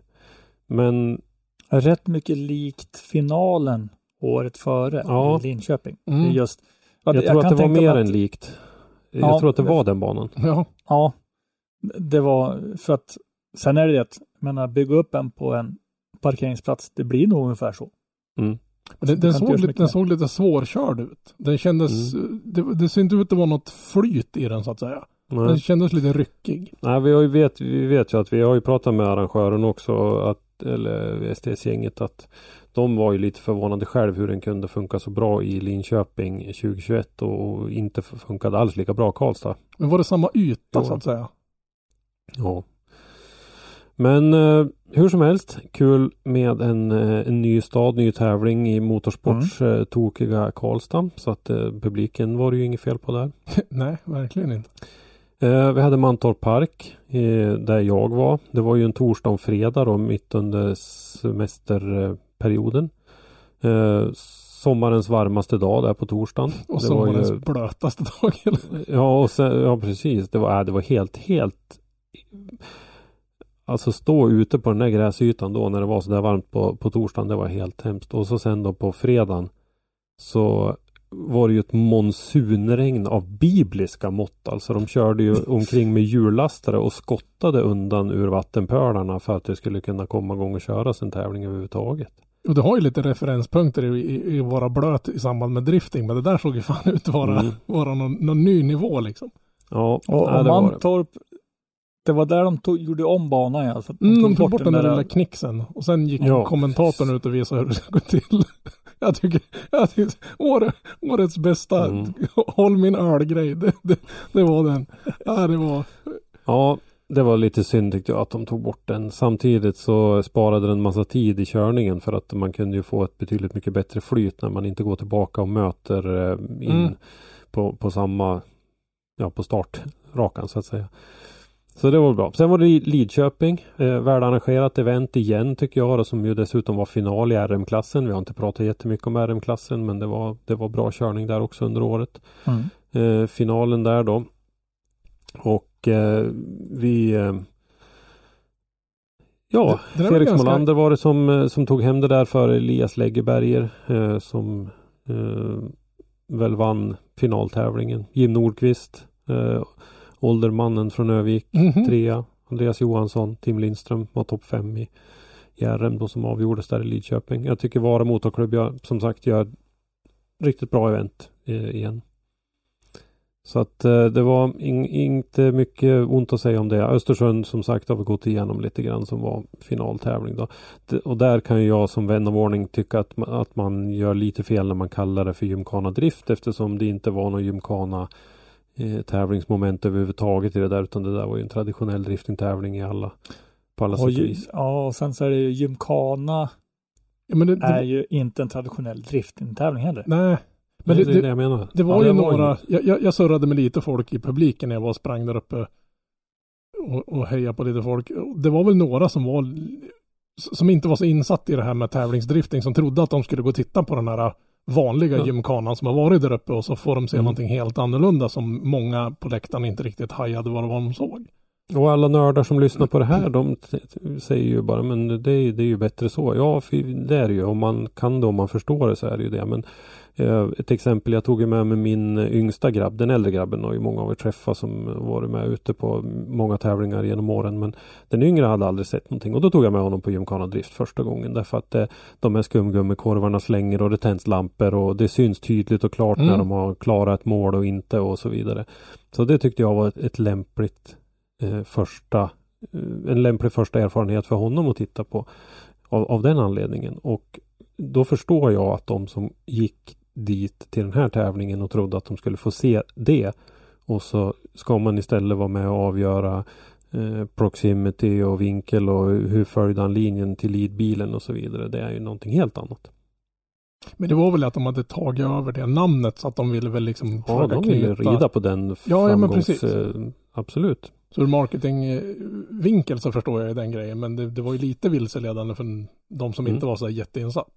S2: Men
S1: Rätt mycket likt finalen året före
S2: Ja.
S1: i Linköping.
S3: Mm.
S1: Det är just,
S2: jag,
S1: jag
S2: tror att
S1: kan
S2: det var mer
S1: mig
S2: än
S1: att-
S2: likt. Jag
S1: Ja,
S2: tror att det var den banan.
S3: Ja,
S1: ja, det var för att sen är det det att, jag menar, bygga upp en på en parkeringsplats, det blir nog ungefär så. Så
S3: den,
S1: det
S3: den, såg lite, den såg lite svårkörd ut. Den kändes, det, det ser inte ut att vara något flyt i den så att säga.
S2: Nej.
S3: Den kändes lite ryckig.
S2: Nej, vi, har ju vet, vi vet ju att vi har ju pratat med arrangören också, att, eller STS-gänget, att de var ju lite förvånade själv hur den kunde funka så bra i Linköping 2021 och inte funkade alls lika bra i Karlstad.
S3: Men var det samma yta
S2: Jo.
S3: så att säga?
S2: Ja. Men eh, hur som helst, kul med en, eh, en ny stad, ny tävling i motorsports eh, tokiga Karlstad. Så att eh, publiken var det ju inget fel på där.
S3: Nej, verkligen inte.
S2: Eh, vi hade Mantorp Park eh, där jag var. Det var ju en torsdag och fredag då mitt under semesterperioden. Eh, sommarens varmaste dag där på torsdagen.
S3: Och
S2: var ju-
S3: blötaste dagen.
S2: Ja, och sen, ja precis. Det var, äh, det var helt, helt Alltså stå ute på den där gräsytan då när det var så där varmt på, på torsdagen. Det var helt hemskt. Och så sen då på fredagen så var det ju ett monsunregn av bibliska mått. Alltså de körde ju omkring med hjullastare och skottade undan ur vattenpölarna för att det skulle kunna komma igång och köras en tävling överhuvudtaget.
S3: Och det har ju lite referenspunkter i, i, i vara blöt i samband med drifting. Men det där såg ju fan ut att vara,
S2: Mm.
S3: vara någon, någon ny nivå liksom.
S2: Ja,
S1: Och,
S2: nej,
S1: och
S2: det var det.
S1: Mantorp, det var där de tog, gjorde om banan ja. Så att
S3: Mm, de tog bort den där
S1: där-
S3: lilla knixen. Och sen gick
S2: Ja.
S3: kommentatorn ut och visade hur det ska gå till. Jag tycker, jag tycker år, årets bästa
S2: Mm.
S3: håll min ölgrej. Det, det, det var den. Ja, det var.
S2: Ja, det var lite synd tyckte jag att de tog bort den. Samtidigt så sparade den massa tid i körningen för att man kunde ju få ett betydligt mycket bättre flyt när man inte går tillbaka och möter eh, in
S3: Mm.
S2: på, på samma, ja på startrakan så att säga. Så det var bra. Sen var det Lidköping, eh, värdarrangerat event igen tycker jag, och som ju dessutom var final i RM-klassen. Vi har inte pratat jättemycket om RM-klassen, men det var, det var bra körning där också under året
S1: Mm.
S2: eh, finalen där då. Och vi eh, Ja,
S3: Det- det
S2: Felix
S3: ganska-
S2: Molander var det som, eh, som tog hem det där för Elias Läggeberger eh, som eh, väl vann finaltävlingen. Jim Nordqvist, eh, åldermannen från Övik,
S3: Mhm.
S2: trea. Andreas Johansson, Tim Lindström var topp fem i, i RM då som avgjordes där i Lidköping. Jag tycker Vara Motorklubb gör, som sagt gör riktigt bra event eh, igen. Så att eh, det var in, inte mycket ont att säga om det. Östersund som sagt har vi gått igenom lite grann som var finaltävling då. Det, och där kan ju jag som vän av ordning tycka att, att man gör lite fel när man kallar det för gymkana drift eftersom det inte var någon gymkana eh, tävlingsmoment överhuvudtaget i det där utan det där var ju en traditionell driftingtävling i alla på alla sätt och vis.
S1: ja, och sen så är det ju gymkana
S3: Ja, men det, det,
S1: är ju inte en traditionell driftingtävling heller.
S3: nej, men
S2: det,
S3: det,
S2: är
S3: det,
S2: jag menar.
S3: det var
S2: Ja,
S3: ju
S2: det var
S3: några, jag, jag, jag surrade med lite folk i publiken när jag var och sprang där uppe och, och hejade på lite folk. Det var väl några som var som inte var så insatt i det här med tävlingsdrifting som trodde att de skulle gå och titta på den här vanliga
S2: Ja.
S3: gymkanan som har varit där uppe och så får de se
S2: Mm.
S3: någonting helt annorlunda som många på läktaren inte riktigt hajade vad det var de såg.
S2: Och alla nördar som lyssnar på det här de säger ju bara men det, är- det är ju bättre så. Ja, det är det ju. Om man kan det, om man förstår det så är det ju det. Men ett exempel, jag tog med mig min yngsta grabb, den äldre grabben har ju många av er träffat som varit med ute på många tävlingar genom åren. Men den yngre hade aldrig sett någonting och då tog jag med honom på Gymkhana Drift första gången. Därför att eh, de här skumgummikorvarna slänger och det tänds lampor och det syns tydligt och klart när
S3: Mm.
S2: de har klarat ett mål och inte och så vidare. Så det tyckte jag var ett, ett lämpligt eh, första eh, en lämplig första erfarenhet för honom att titta på av, av den anledningen. Och då förstår jag att de som gick dit till den här tävlingen och trodde att de skulle få se det och så ska man istället vara med och avgöra eh, proximity och vinkel och hur följde han linjen till leadbilen och så vidare. Det är ju någonting helt annat.
S3: Men det var väl att de hade tagit över det namnet så att de ville väl liksom
S2: Ja, de ville
S3: knyta-
S2: rida på den
S3: Ja, ja, men precis.
S2: eh, absolut.
S3: Så ur marketingvinkel så förstår jag ju den grejen. Men det, det var ju lite vilseledande för de som
S2: Mm.
S3: inte var så jätteinsatt.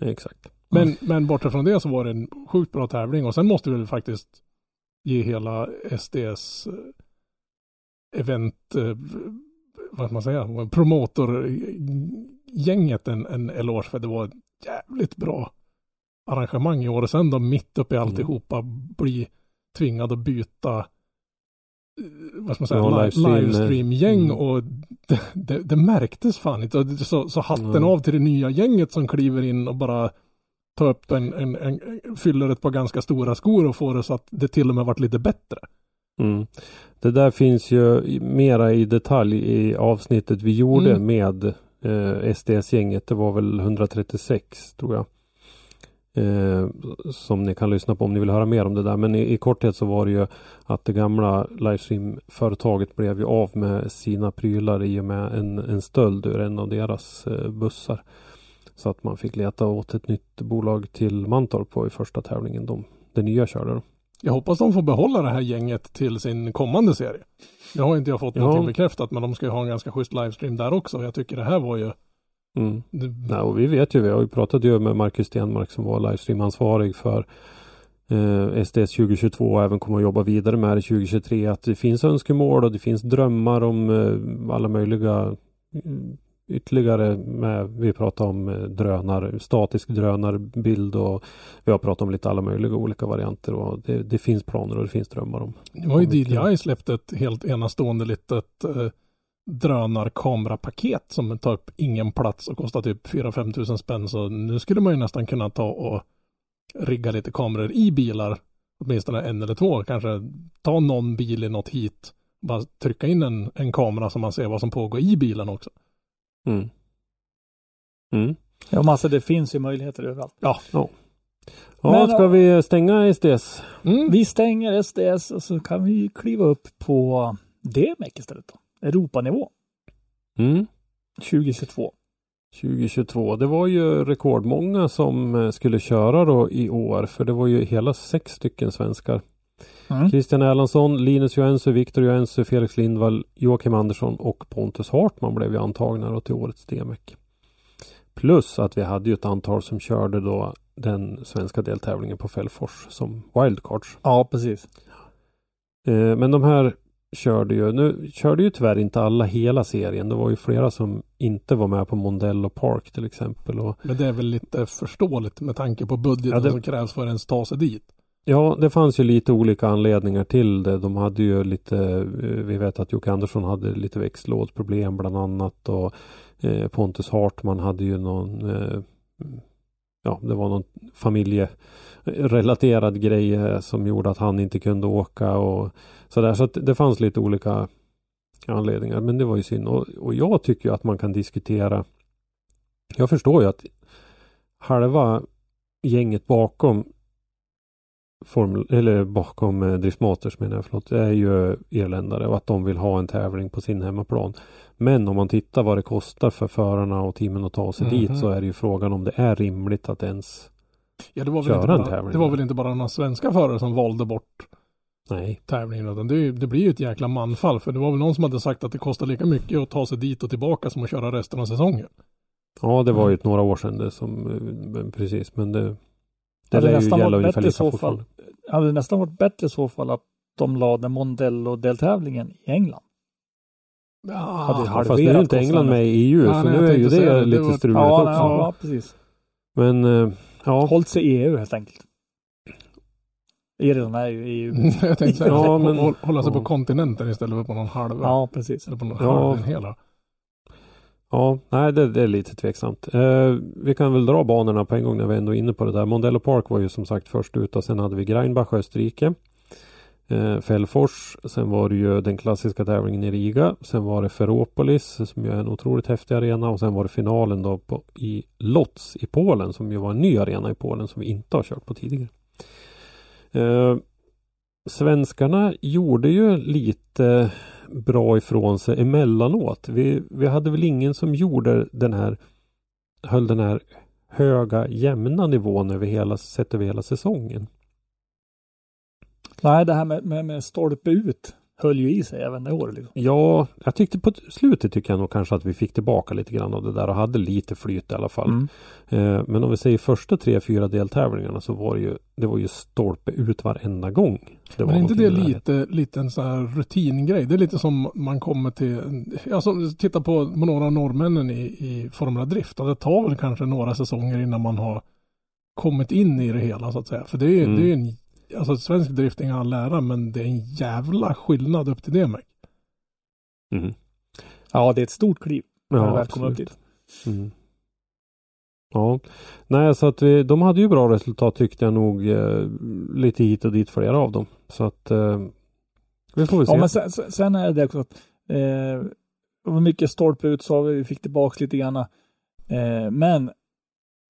S2: Exakt.
S3: Men, men bortsett från det så var det en sjukt bra tävling. Och sen måste vi väl faktiskt ge hela SDS eh, event, eh, vad ska man säga, promotorgänget en, en eloge för det var ett jävligt bra arrangemang i år. Och sen då mitt uppe i
S2: Mm.
S3: alltihopa bli tvingad att byta eh, vad ska man säga,
S2: Ja,
S3: li-
S2: livestream,
S3: livestream-gäng
S2: mm.
S3: och det, det, det märktes fan inte. Så, så hatten
S2: Mm.
S3: av till det nya gänget som kliver in och bara tar upp en, en, en, fyller ett par ganska stora skor och får det så att det till och med varit lite bättre.
S2: Mm. Det där finns ju mera i detalj i avsnittet vi gjorde
S3: Mm.
S2: med eh, SDS-gänget. Det var väl 136 tror jag. Eh, som ni kan lyssna på om ni vill höra mer om det där. Men i, i korthet så var det ju att det gamla livestream-företaget blev ju av med sina prylar i och med en, en stöld ur en av deras eh, bussar. Så att man fick leta åt ett nytt bolag till Mantorp på i första tävlingen. De, det nya körde de.
S3: Jag hoppas de får behålla det här gänget till sin kommande serie. Det har inte jag fått
S2: Ja.
S3: någonting bekräftat men de ska ju ha en ganska schysst livestream där också. Jag tycker det här var ju
S2: Mm.
S3: det,
S2: Nej, och vi vet ju, vi har ju pratat ju med Marcus Stenmark som var livestreamansvarig för eh, SDS 2022 och även kommer att jobba vidare med det 2023 att det finns önskemål och det finns drömmar om eh, alla möjliga mm, ytterligare med, vi pratar om eh, drönar, statisk drönarbild och vi har pratat om lite alla möjliga olika varianter och det, det finns planer och det finns drömmar om.
S3: Nu har ju. DJI släppt ett helt enastående litet eh, drönarkamerapaket som tar upp ingen plats och kostar typ 4-5 tusen spänn. Så nu skulle man ju nästan kunna ta och rigga lite kameror i bilar. Åtminstone en eller två. Kanske ta någon bil i något hit. Bara trycka in en, en kamera så man ser vad som pågår i bilen också.
S2: Mm. Mm.
S1: Ja, men alltså det finns ju möjligheter överallt.
S3: Ja.
S2: Ja,
S1: Men,
S2: ska
S1: ja.
S2: vi stänga SDS?
S3: Mm.
S1: Vi stänger SDS och så kan vi kliva upp på DMEC istället då. Europanivå
S2: Mm.
S1: 2022.
S2: 2022. Det var ju rekordmånga som eh, skulle köra då i år för det var ju hela sex stycken svenskar.
S1: Mm.
S2: Christian Erlandsson, Linus Joensuu, Viktor Joensuu, Felix Lindvall, Joakim Andersson och Pontus Hartman blev ju antagna då till årets DMEC. Plus att vi hade ju ett antal som körde då den svenska deltävlingen på Fällfors som wildcards.
S1: Ja, precis.
S2: Eh, Men de här körde ju, nu körde ju tyvärr inte alla hela serien. Det var ju flera som inte var med på Mondello Park till exempel. Och
S3: Men det är väl lite förståeligt med tanke på budgeten
S2: Ja, det-
S3: som krävs för att ens ta sig dit.
S2: Ja, det fanns ju lite olika anledningar till det. De hade ju lite, eh, vi vet att Jocke Andersson hade lite växellådsproblem bland annat och eh, Pontus Hartman hade ju någon, eh, ja, det var någon familjerelaterad grej som gjorde att han inte kunde åka och sådär. Så att det fanns lite olika anledningar. Men det var ju synd. Och, och jag tycker att man kan diskutera. Jag förstår ju att halva gänget bakom Formel, eller bakom eh, Driftmasters menar jag, förlåt, är ju irländare och att de vill ha en tävling på sin hemmaplan. Men om man tittar vad det kostar för förarna och teamen att ta sig
S3: Mhm.
S2: dit så är det ju frågan om det är rimligt att ens
S3: Ja, det var, väl
S2: Köra
S3: inte
S2: en
S3: bara,
S2: tävling
S3: det var väl inte bara några svenska förare som valde bort
S2: Nej.
S3: tävlingen. Utan det, det blir ju ett jäkla manfall. För det var väl någon som hade sagt att det kostar lika mycket att ta sig dit och tillbaka som att köra resten av säsongen.
S2: Ja det var
S3: Mm.
S2: ju några år sedan det som eh, precis men det Det
S1: Hade nästan varit bättre i så fall. Hade det nästan varit bättre i så fall att de lade Mondello-deltävlingen i England.
S3: Ja,
S1: Hade
S2: Ja, fast nu är inte England med i EU
S3: Ja,
S2: så nu
S3: jag
S2: är ju
S3: säga
S2: det
S3: det.
S2: Lite struligt
S1: Ja,
S2: också.
S1: ja, ja, precis.
S2: Men eh, ja.
S1: Hållt sig i EU helt enkelt. Irland är ju EU.
S3: jag tänkte säga,
S2: Ja, men-
S3: hå- hålla sig på kontinenten istället för på någon halva.
S1: Ja, precis.
S3: Eller på någon
S2: Ja.
S3: halv, en hela.
S2: Ja, nej det, det är lite tveksamt. Eh, vi kan väl dra banorna på en gång när vi ändå är inne på det där. Mondello Park var ju som sagt först ut och sen hade vi Greinbach Österrike. Eh, Fällfors, sen var det ju den klassiska tävlingen i Riga. Sen var det Ferropolis som ju är en otroligt häftig arena och sen var det finalen då på, i Lotz i Polen som ju var en ny arena i Polen som vi inte har kört på tidigare. Eh, svenskarna gjorde ju lite bra ifrån sig emellanåt. Vi, vi hade väl ingen som gjorde den här höll den här höga jämna nivån över hela, sett över hela säsongen.
S1: Nej, det här med, med, med stolpe ut höll ju i sig även det året. Liksom.
S2: Ja, jag tyckte på slutet tycker jag nog kanske att vi fick tillbaka lite grann av det där och hade lite flyt i alla fall.
S1: Mm.
S2: Eh, men om vi säger första tre, fyra deltävlingarna så var det ju, det var ju stolpe ut varenda gång. Det
S3: Men är inte det
S2: i
S3: lite, lite en sån här rutingrej? Det är lite som man kommer till, som, titta på, några av norrmännen i, i Formula Drift. Och det tar väl kanske några säsonger innan man har kommit in i det hela så att säga. För det är ju
S2: Mm.
S3: det är ju en, alltså svensk drifting all ära, men det är en jävla skillnad upp till det.
S2: Mhm.
S1: Ja, det är ett stort kliv.
S2: Ja,
S1: man väl kommer upp dit.
S2: Mm. Ja, nej så att vi, de hade ju bra resultat tyckte jag nog eh, lite hit och dit flera av dem. Så att eh, vi får väl se.
S1: Ja, men sen, sen- sen är det också att eh, det var mycket stolpe ut sa vi, vi fick tillbaka lite grann. Eh, men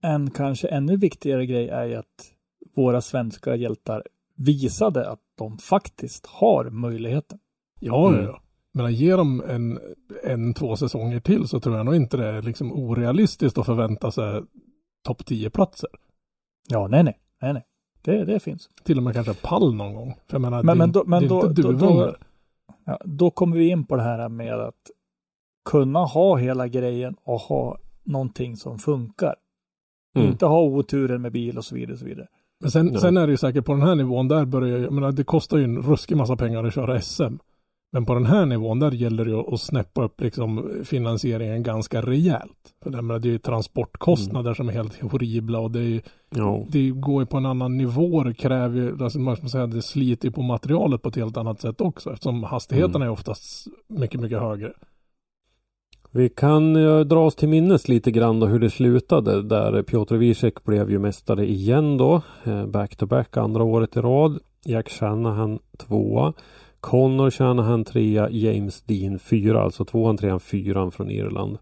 S1: en kanske ännu viktigare grej är ju att våra svenska hjältar visade att de faktiskt har möjligheten.
S3: Ja,
S2: Mm.
S3: ja. Men ge dem en, en, två säsonger till så tror jag nog inte det är liksom orealistiskt att förvänta sig topp 10-platser.
S1: Ja, nej, nej, nej, nej. Det, det finns.
S3: Till och med kanske pall någon gång. För jag menar,
S1: Men,
S3: det,
S1: men, då, men
S3: det är
S1: då,
S3: inte
S1: då, då, ja, då kommer vi in på det här med att kunna ha hela grejen och ha någonting som funkar.
S2: Mm.
S1: Inte ha oturen med bil och så vidare. Och så vidare.
S3: Men sen,
S2: Ja.
S3: sen är det ju säkert på den här nivån, där börjar jag menar det kostar ju en ruskig massa pengar att köra SM. Men på den här nivån, där gäller det ju att snäppa upp liksom finansieringen ganska rejält. För det, menar, det är ju transportkostnader som är helt horribla och det är
S2: ja.
S3: det går ju på en annan nivå. Det kräver ju, alltså man ska säga, det sliter ju på materialet på ett helt annat sätt också. Eftersom hastigheterna
S2: Mm.
S3: är oftast mycket, mycket högre.
S2: Vi kan eh, dra oss till minnes lite grann då hur det slutade där Piotr Wiesek blev ju mästare igen då. Eh, back to back andra året i rad. Jack Shanahan tvåa. Connor Shanahan trea. James Dean fyra. Alltså tvåan, trean, fyran från Irland.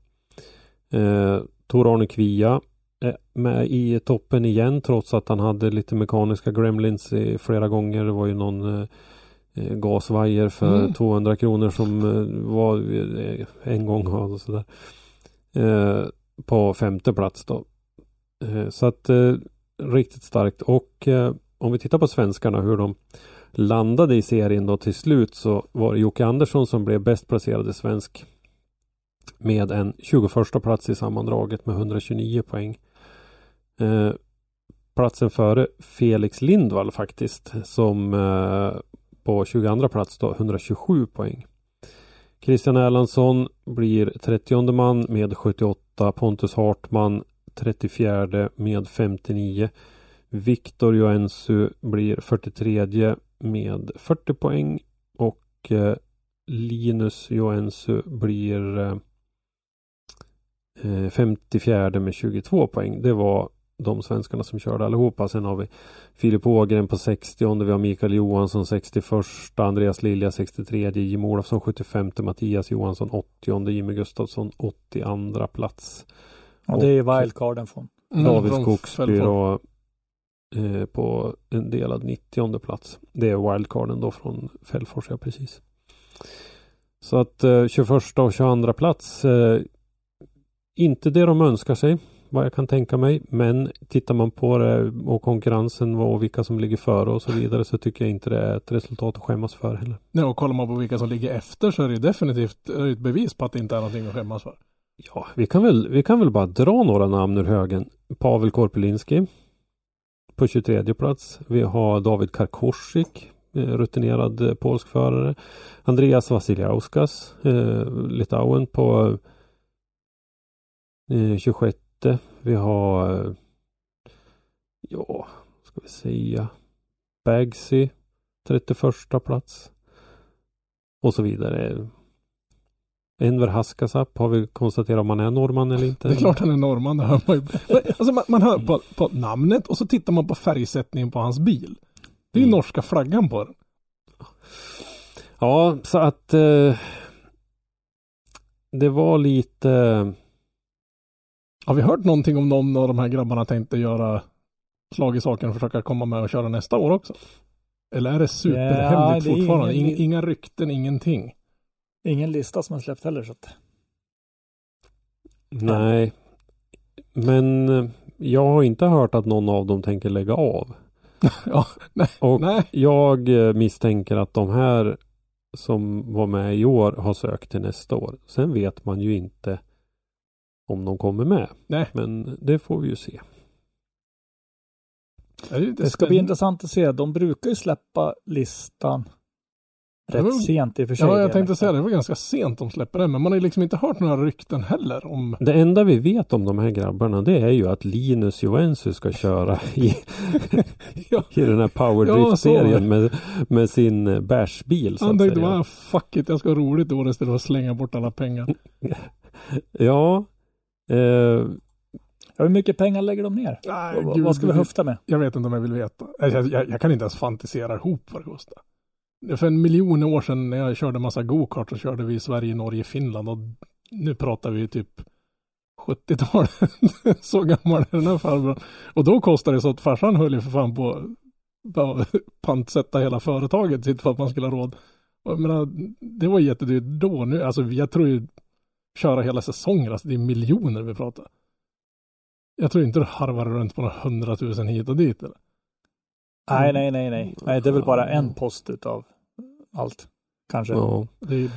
S2: Eh, Tor-Arne Kvia är med i toppen igen trots att han hade lite mekaniska gremlins flera gånger. Det var ju någon eh, gasvajer för
S3: Mm.
S2: 200 kronor som eh, var eh, en gång och sådär. Eh, på femte plats då. Eh, så att eh, riktigt starkt och eh, om vi tittar på svenskarna hur de landade i serien då till slut så var det Jocke Andersson som blev bäst placerade svensk med en 21 plats i sammandraget med 129 poäng. Eh, platsen före Felix Lindvall faktiskt som eh, på 22 plats då 127 poäng. Christian Erlandsson blir 30 man med 78. Pontus Hartman 34 med 59. Viktor Joensu blir 43 med 40 poäng och eh, Linus Joensu blir eh, eh 54 med 22 poäng. Det var de svenskarna som körde allihopa. Sen har vi Filip Ågren på 60 vi har Mikael Johansson 61 Andreas Lilja 63 Jim Olofsson 75 Mattias Johansson 80 Jimmy Gustafsson 82 plats.
S1: Och det är wildcarden från.
S2: David Skogsby då, eh, på en delad 90 plats. Det är wildcarden då från Fällfors, ja precis. Så att eh, 21 och 22 plats, eh, inte det de önskar sig, vad jag kan tänka mig. Men tittar man på det och konkurrensen och vilka som ligger före och så vidare så tycker jag inte det är ett resultat att skämmas för heller.
S3: Nej, och kollar man på vilka som ligger efter så är det definitivt ett bevis på att det inte är någonting att skämmas för.
S2: Ja, vi kan väl, vi kan väl bara dra några namn ur högen. Pavel Korpelinski på 23 plats. Vi har David Karkoschik, eh, rutinerad eh, polsk förare. Andreas Vasiliauskas, eh, Litauen på eh, 26. Vi har, ja, ska vi säga, Bagsy, 31 plats. Och så vidare. Enver Haskasap har vi konstaterat om han är norrman eller inte.
S3: Det är klart han är norrman, det hör man ju. Alltså man, man hör på, på namnet och så tittar man på färgsättningen på hans bil. Det är ju
S2: Mm.
S3: norska flaggan på den.
S2: Ja, så att eh, det var lite
S3: Har vi hört någonting om någon av de här grabbarna tänkte göra slag i saken och försöka komma med och köra nästa år också? Eller är det superhemligt
S1: Ja, det är
S3: fortfarande?
S1: ingen-
S3: Inga, inga rykten, ingenting.
S1: Ingen lista som har släppt heller. Så att...
S2: Nej. Men eh, jag har inte hört att någon av dem tänker lägga av.
S3: Ja, nej,
S2: Och
S3: nej.
S2: jag eh, misstänker att de här som var med i år har sökt till nästa år. Sen vet man ju inte om de kommer med.
S3: Nej.
S2: Men det får vi ju se.
S3: Det,
S1: Det ska bli
S3: spännande.
S1: intressant att se. De brukar ju släppa listan
S3: Ja,
S1: rätt
S3: men-
S1: sent i och för sig.
S3: Ja, jag tänkte säga det. Det var ganska sent de släpper den. Men man har liksom inte hört några rykten heller om...
S2: Det enda vi vet om de här grabbarna det är ju att Linus Joensuu ska köra i,
S3: Ja.
S2: i den här
S3: Ja,
S2: powerdrift-serien med, med sin bärsbil.
S3: Han
S2: att
S3: tänkte bara, fuck it, jag ska ha roligt i år istället för att slänga bort alla pengar.
S2: Ja. Eh,
S1: hur mycket pengar lägger de ner?
S3: Nej,
S1: Vad-
S3: gud,
S1: vad ska vi höfta med?
S3: Jag vet inte om jag vill veta. Jag, jag, jag kan inte ens fantisera ihop vad det kostar. För en miljon år sedan när jag körde massa go-kart så körde vi i Sverige, Norge, Finland och nu pratar vi typ 70-talet. så gammal är den här farbrorn. Och då kostade det så att farsan höll ju för fan på att pantsätta hela företaget sitt för att man skulle ha råd. Och Jag menar, det var jättedyrt då. Nu, alltså jag tror ju köra hela säsonger, alltså det är miljoner vi pratar. Jag tror inte det harvar runt på några hundratusen hit och dit. Eller?
S1: Nej, nej, nej, nej. Nej, det är väl bara en post utav allt. Kanske.
S2: ja.
S3: Det är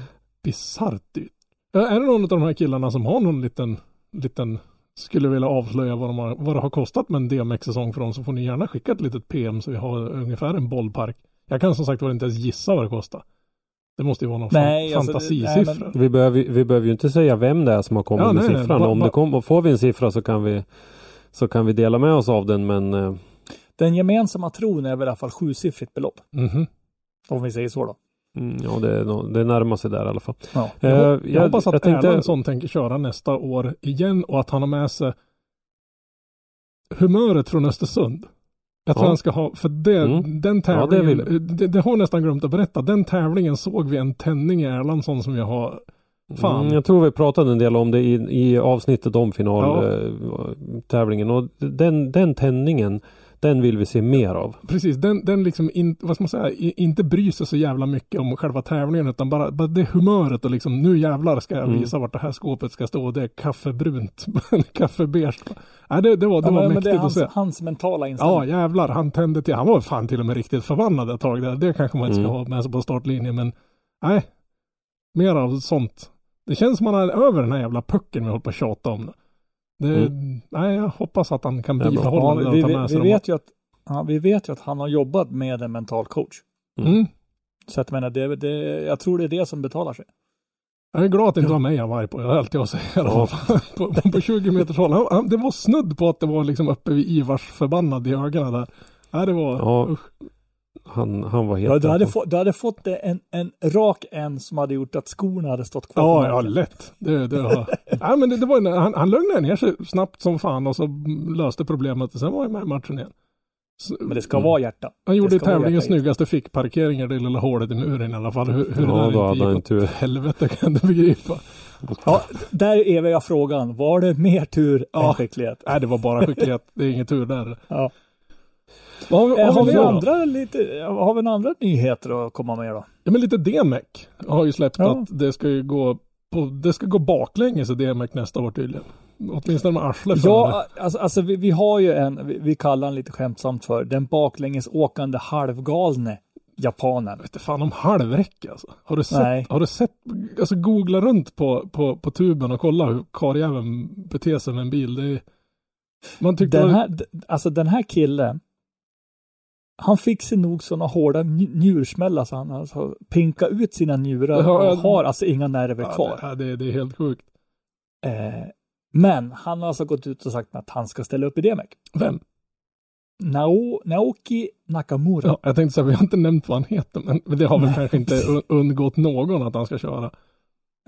S3: bisarrt dyrt. Är det någon av de här killarna som har någon liten, liten skulle vilja avslöja vad, de har, vad det har kostat med en DMX-säsong för dem så får ni gärna skicka ett litet PM så vi har ungefär en bollpark. Jag kan som sagt var inte ens gissa vad det kostar. Det måste ju vara någon
S1: Nej,
S3: fan,
S1: alltså, det-
S3: fantasisiffra.
S1: nej,
S2: Vi, behöver, vi behöver ju inte säga vem det är som har kommit
S3: Ja,
S2: med
S3: nej, nej.
S2: siffran.
S3: Ba-
S2: Om det kom, får vi en siffra så kan vi så kan vi dela med oss av den men eh,
S1: Den gemensamma tron är väl i alla fall sjusiffrigt belopp.
S3: Mhm.
S1: Om vi säger så då.
S2: mm, ja, det, är nog- det närmar sig där i alla fall.
S1: Ja.
S2: Eh,
S3: Jag, jag, hoppas att
S2: jag tänkte-
S3: Erlandsson tänker köra nästa år igen och att han har med sig humöret från Östersund. Jag tror
S2: Ja.
S3: han ska ha, för det,
S2: Mm.
S3: den
S2: Ja, det
S3: tävlingen, det, det, har jag nästan glömt att berätta, den tävlingen såg vi en tändning i Erlandsson som jag har, fan.
S2: Mm, jag tror vi pratade en del om det i, i avsnittet om
S3: Ja.
S2: finaltävlingen och den, den tändningen den vill vi se mer av.
S3: precis, den, den liksom, in, vad ska man säga, inte bryr sig så jävla mycket om själva tävlingen utan bara, bara det humöret och liksom, nu jävlar ska jag
S2: Mm.
S3: visa vart det här skåpet ska stå och det är kaffebrunt, kaffebeige. Nej, det, det var, det
S1: Ja,
S3: var
S1: men,
S3: mäktigt
S1: det är
S3: att
S1: hans,
S3: se.
S1: hans mentala
S3: Ja,
S1: inställning.
S3: jävlar, han tände till. Han var fan till och med riktigt förbannad ett tag där. Det kanske man inte ska
S2: Mm.
S3: ha med sig på startlinjen, men nej. Mer av sånt. Det känns som man är över den här jävla pucken vi håller på att tjata om. Det. Det, Nej, jag hoppas att han kan bibehålla det
S1: vi, vi, vi, vet ju att, ja, vi vet ju att han har jobbat med en mental coach.
S3: Mm.
S1: Så att jag menar, det, det, jag tror det är det som betalar sig.
S3: Jag är glad att det inte var mig han var arg på. Jag har alltid att säga
S2: Ja.
S3: på, på, på 20 meters håll. Han, han, det var snudd på att det var liksom uppe vid Ivars förbannad i ögonen där. Nej, det var...
S2: Ja.
S3: usch.
S2: Han, han var helt...
S1: Ja, du, hade få, du hade fått en, en rak en som hade gjort att skorna hade stått kvar.
S3: Ja, ja, lätt. Det, det har... Nej, men det, det var, en- han, han lugnade ner sig snabbt som fan och så löste problemet och sen var han med i matchen igen. Så,
S1: Men det ska vara hjärta.
S3: han gjorde tävlingens snyggaste fickparkering i det lilla hålet i muren i alla fall. Hur, hur
S2: Ja,
S3: det där inte gick
S2: tur.
S3: åt helvete kan du begripa.
S1: Ja, där är jag frågan. Var det mer tur
S3: Ja.
S1: än skicklighet?
S3: Nej, det var bara skicklighet. Det är ingen tur där.
S1: Ja.
S3: Har vi, vad
S1: Har vi,
S3: då?
S1: andra lite, har vi några andra nyheter att komma med då?
S3: Ja, men lite DMEC har ju släppt
S1: Ja.
S3: att det ska ju gå på, det ska gå baklänges i DMEC nästa år tydligen. Åtminstone med arslet.
S1: Ja, alltså, alltså vi, vi har ju en, vi, vi kallar den lite skämtsamt för den baklänges åkande halvgalne japanen.
S3: vet inte fan om halvräcke alltså. Har du sett,
S1: Nej.
S3: har du sett, alltså googla runt på, på, på tuben och kolla hur karljäveln beter sig med en bil. Det är, man tyckte
S1: Den
S3: var-
S1: här, alltså den här killen, han fick sig nog sådana hårda nj- njursmällar så han alltså pinka ut sina njurar
S3: Ja,
S1: och
S3: ja.
S1: har alltså inga nerver
S3: ja,
S1: kvar.
S3: det, det, det är helt sjukt.
S1: Eh, men han har alltså gått ut och sagt att han ska ställa upp i DMEC.
S3: Vem?
S1: Nao, Naoki Nakamura.
S3: Ja, jag tänkte säga, vi har inte nämnt vad han heter, men det har väl kanske inte un- undgått någon att han ska köra.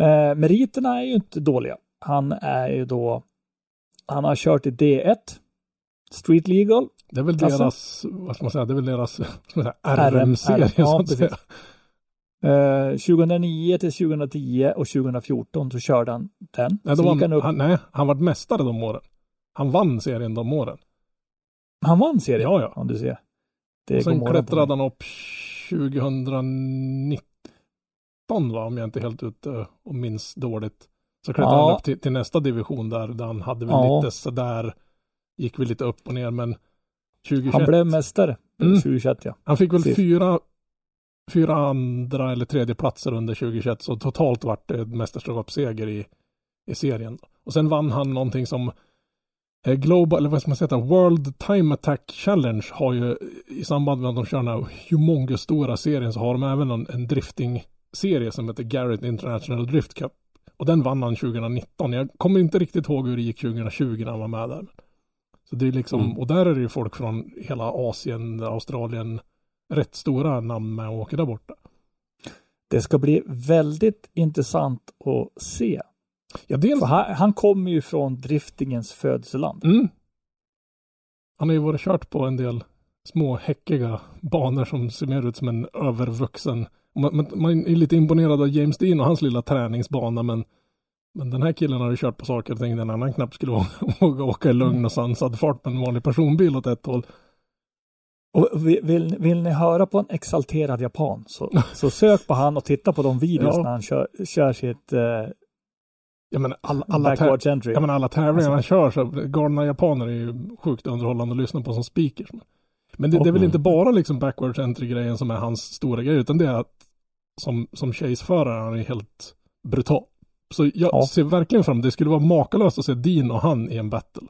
S1: Eh, meriterna är ju inte dåliga. Han är ju då, han har kört i D1, Street Legal,
S3: Det är väl
S1: Alltså?
S3: deras, vad ska man säga, det är väl deras RM-serie
S1: ja,
S3: så att
S1: precis.
S3: säga.
S1: Eh, 2009 till 2010 och 2014 så körde han den.
S3: Nej,
S1: gick han,
S3: var,
S1: upp,
S3: han, nej, han var mästare de åren. Han vann serien de åren.
S1: han vann serien.
S3: Ja, ja.
S1: Om du ser. Det
S3: sen klättrade han upp 2019 va, om jag inte helt ute och minns dåligt. Så klättrade
S1: Ja.
S3: han upp till, till nästa division där, där han hade väl
S1: Ja.
S3: lite sådär, gick väl lite upp och ner, men 2021.
S1: Han blev mästare
S3: Mm.
S1: 2021 ja.
S3: Han fick väl
S1: Precis.
S3: fyra, fyra andra eller tredje platser under 2021, så totalt vart det mästerskapsseger i, i serien. Och sen vann han någonting som eh, Global, eller vad ska man säga, World Time Attack Challenge har ju i samband med att de kör den här humongous stora serien så har de även en, en drifting-serie som heter Garrett International Drift Cup. Och den vann han 2019. Jag kommer inte riktigt ihåg hur det gick 2020 när han var med där. Så det är liksom,
S2: Mm.
S3: och där är det ju folk från hela Asien, Australien, rätt stora namn med och åker där borta.
S1: Det ska bli väldigt intressant att se.
S3: Ja, dels,
S1: För han, han kommer ju från driftingens födelseland.
S3: mm. Han har ju varit kört på en del små häckiga banor som ser mer ut som en övervuxen. Man, man, man är lite imponerad av James Dean och hans lilla träningsbana, men men den här killen har ju kört på saker och ting där en annan knappt skulle våga, åka i lugn och sansad fart med en vanlig personbil åt ett håll.
S1: Och vill, vill, ni höra på en exalterad japan så, så sök på han och titta på de videos
S3: Ja.
S1: när han kör, kör sitt eh,
S3: Jag menar, alla, alla,
S1: backwards entry.
S3: jag menar, alla tävlingar han kör så galna japaner är ju sjukt underhållande att lyssna på som speakers. Men det, det är väl inte bara liksom backwards entry-grejen som är hans stora grej, utan det är att som, som chaseförare han är helt brutal. Så jag
S1: Ja.
S3: ser verkligen fram det skulle vara makalöst att se Dean och han i en battle.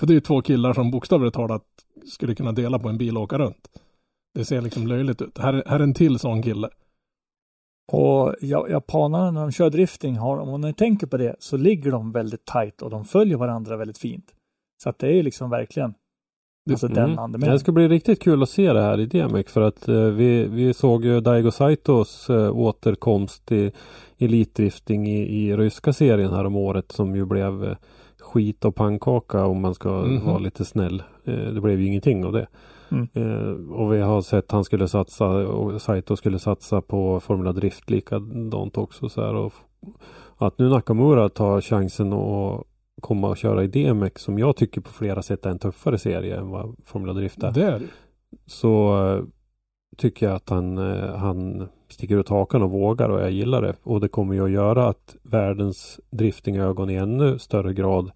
S3: För det är ju två killar som bokstavligt talat skulle kunna dela på en bil och åka runt. Det ser liksom löjligt ut. Här, här är en till sån kille.
S1: Och ja, japanerna när de kör drifting, har, om ni tänker på det, så ligger de väldigt tight och de följer varandra väldigt fint. Så att det är ju liksom verkligen alltså den
S2: Mm.
S1: andemeningen.
S2: Det ska bli riktigt kul att se det här i DMX för att eh, vi, vi såg ju Daigo Saitos eh, återkomst i elitdrifting i, i ryska serien här om året som ju blev eh, skit och pannkaka om man ska
S3: Mhm.
S2: vara lite snäll. Eh, det blev ju ingenting av det.
S1: Mm.
S2: Eh, och vi har sett han skulle satsa och Saito skulle satsa på Formula Drift likadant också så här. Och att nu Nakamura tar chansen att komma och köra i DMX som jag tycker på flera sätt är en tuffare serie än vad Formula Drift är.
S3: Det är det ju.
S2: Så eh, tycker jag att han, eh, han sticker ut hakan och vågar och jag gillar det. Och det kommer ju att göra att världens driftingögon i ännu större grad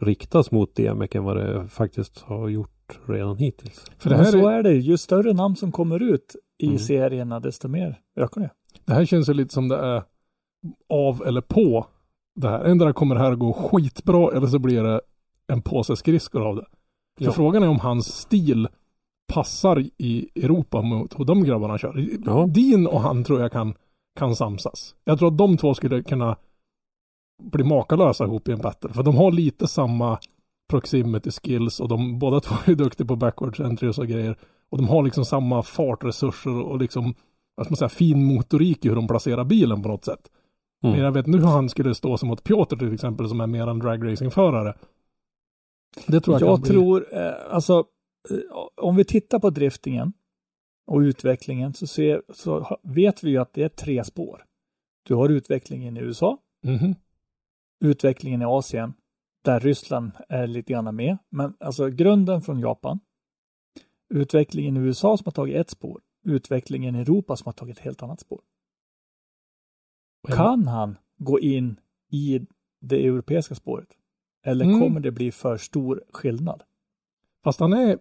S2: riktas mot DMX än vad det faktiskt har gjort redan hittills.
S3: För det
S1: Men
S3: här,
S1: så
S3: är,
S1: är det, ju större namn som kommer ut i
S2: Mm.
S1: serierna desto mer ökar det.
S3: det här känns ju lite som det är av eller på det här. Ändå kommer det här att gå skitbra eller så blir det en påse skridskor av det. För
S2: Ja.
S3: frågan är om hans stil passar i Europa mot hur de grabbarna kör.
S2: Ja.
S3: Din och han tror jag kan, kan samsas. Jag tror att de två skulle kunna bli makalösa ihop i en battle. För de har lite samma proximity skills och de båda två är duktiga på backwards entry och grejer. Och de har liksom samma fartresurser och liksom, vad ska man säga, fin motorik i hur de placerar bilen på något sätt.
S2: Mm.
S3: Men jag vet nu hur han skulle stå sig mot Piotr till exempel som är mer en dragracingförare. Det tror jag,
S1: Jag tror, eh, alltså, eh, om vi tittar på driftingen och utvecklingen så, ser, så vet vi ju att det är tre spår. Du har utvecklingen i USA,
S3: Mhm.
S1: utvecklingen i Asien, där Ryssland är lite grann med. Men alltså grunden från Japan, utvecklingen i USA som har tagit ett spår, utvecklingen i Europa som har tagit ett helt annat spår. Kan han gå in i det europeiska spåret? Eller
S3: Mm.
S1: kommer det bli för stor skillnad?
S3: Fast han är,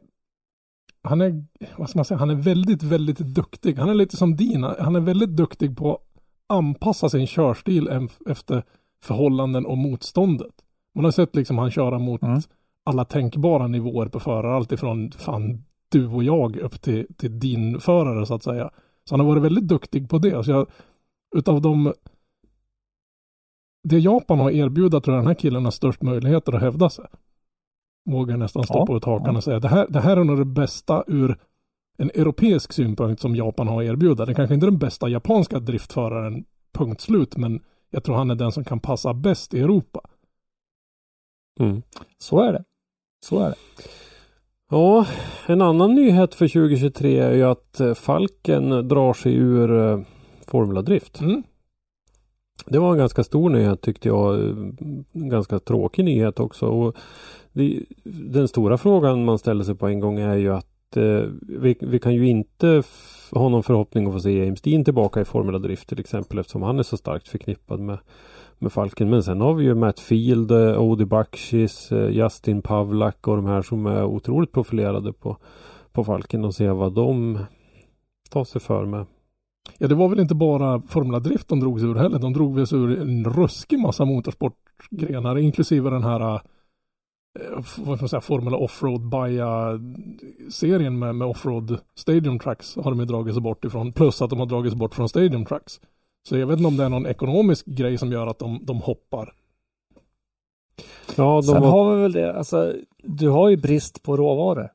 S3: han är, vad ska man säga, han är väldigt, väldigt duktig. Han är lite som Dina, han är väldigt duktig på att anpassa sin körstil efter förhållanden och motståndet. Man har sett liksom han köra mot
S1: Mm.
S3: alla tänkbara nivåer på förare, alltifrån fan du och jag upp till, till din förare så att säga. Så han har varit väldigt duktig på det. Så jag, utav de det Japan har erbjuda tror jag den här killen har störst möjligheter att hävda sig. Vågar nästan stå
S1: Ja,
S3: på ett hakan
S1: ja.
S3: och säga det här, det här är nog det bästa ur en europeisk synpunkt som Japan har att erbjuda. Det kanske inte är den bästa japanska driftföraren, punkt slut, men jag tror han är den som kan passa bäst i Europa.
S2: Mm.
S1: Så är det. Så är det.
S2: Ja, en annan nyhet för 2023 är ju att eh, Falken drar sig ur eh, Formula Drift.
S3: Mm.
S2: Det var en ganska stor nyhet tyckte jag. En ganska tråkig nyhet också. Och det, den stora frågan man ställer sig på en gång är ju att eh, vi, vi kan ju inte ha någon förhoppning att få se James Dean tillbaka i Formula Drift till exempel eftersom han är så starkt förknippad med, med Falken. Men sen har vi ju Matt Field, eh, Odi Bakshis, eh, Justin Pavlak och de här som är otroligt profilerade på, på Falken och se vad de tar sig för med.
S3: Ja, det var väl inte bara Formula Drift de drog sig ur heller. De drog sig ur en ruskig massa motorsportgrenar, inklusive den här eh, vad ska man säga, Formula Offroad Baja serien med, med Offroad Stadium Tracks har de ju dragit sig bort ifrån. Plus att de har dragit sig bort från Stadium Tracks. Så jag vet inte om det är någon ekonomisk grej som gör att de, de hoppar.
S2: Ja, de
S1: Sen
S2: var,
S1: har vi väl det, alltså, du har ju brist på råvaror.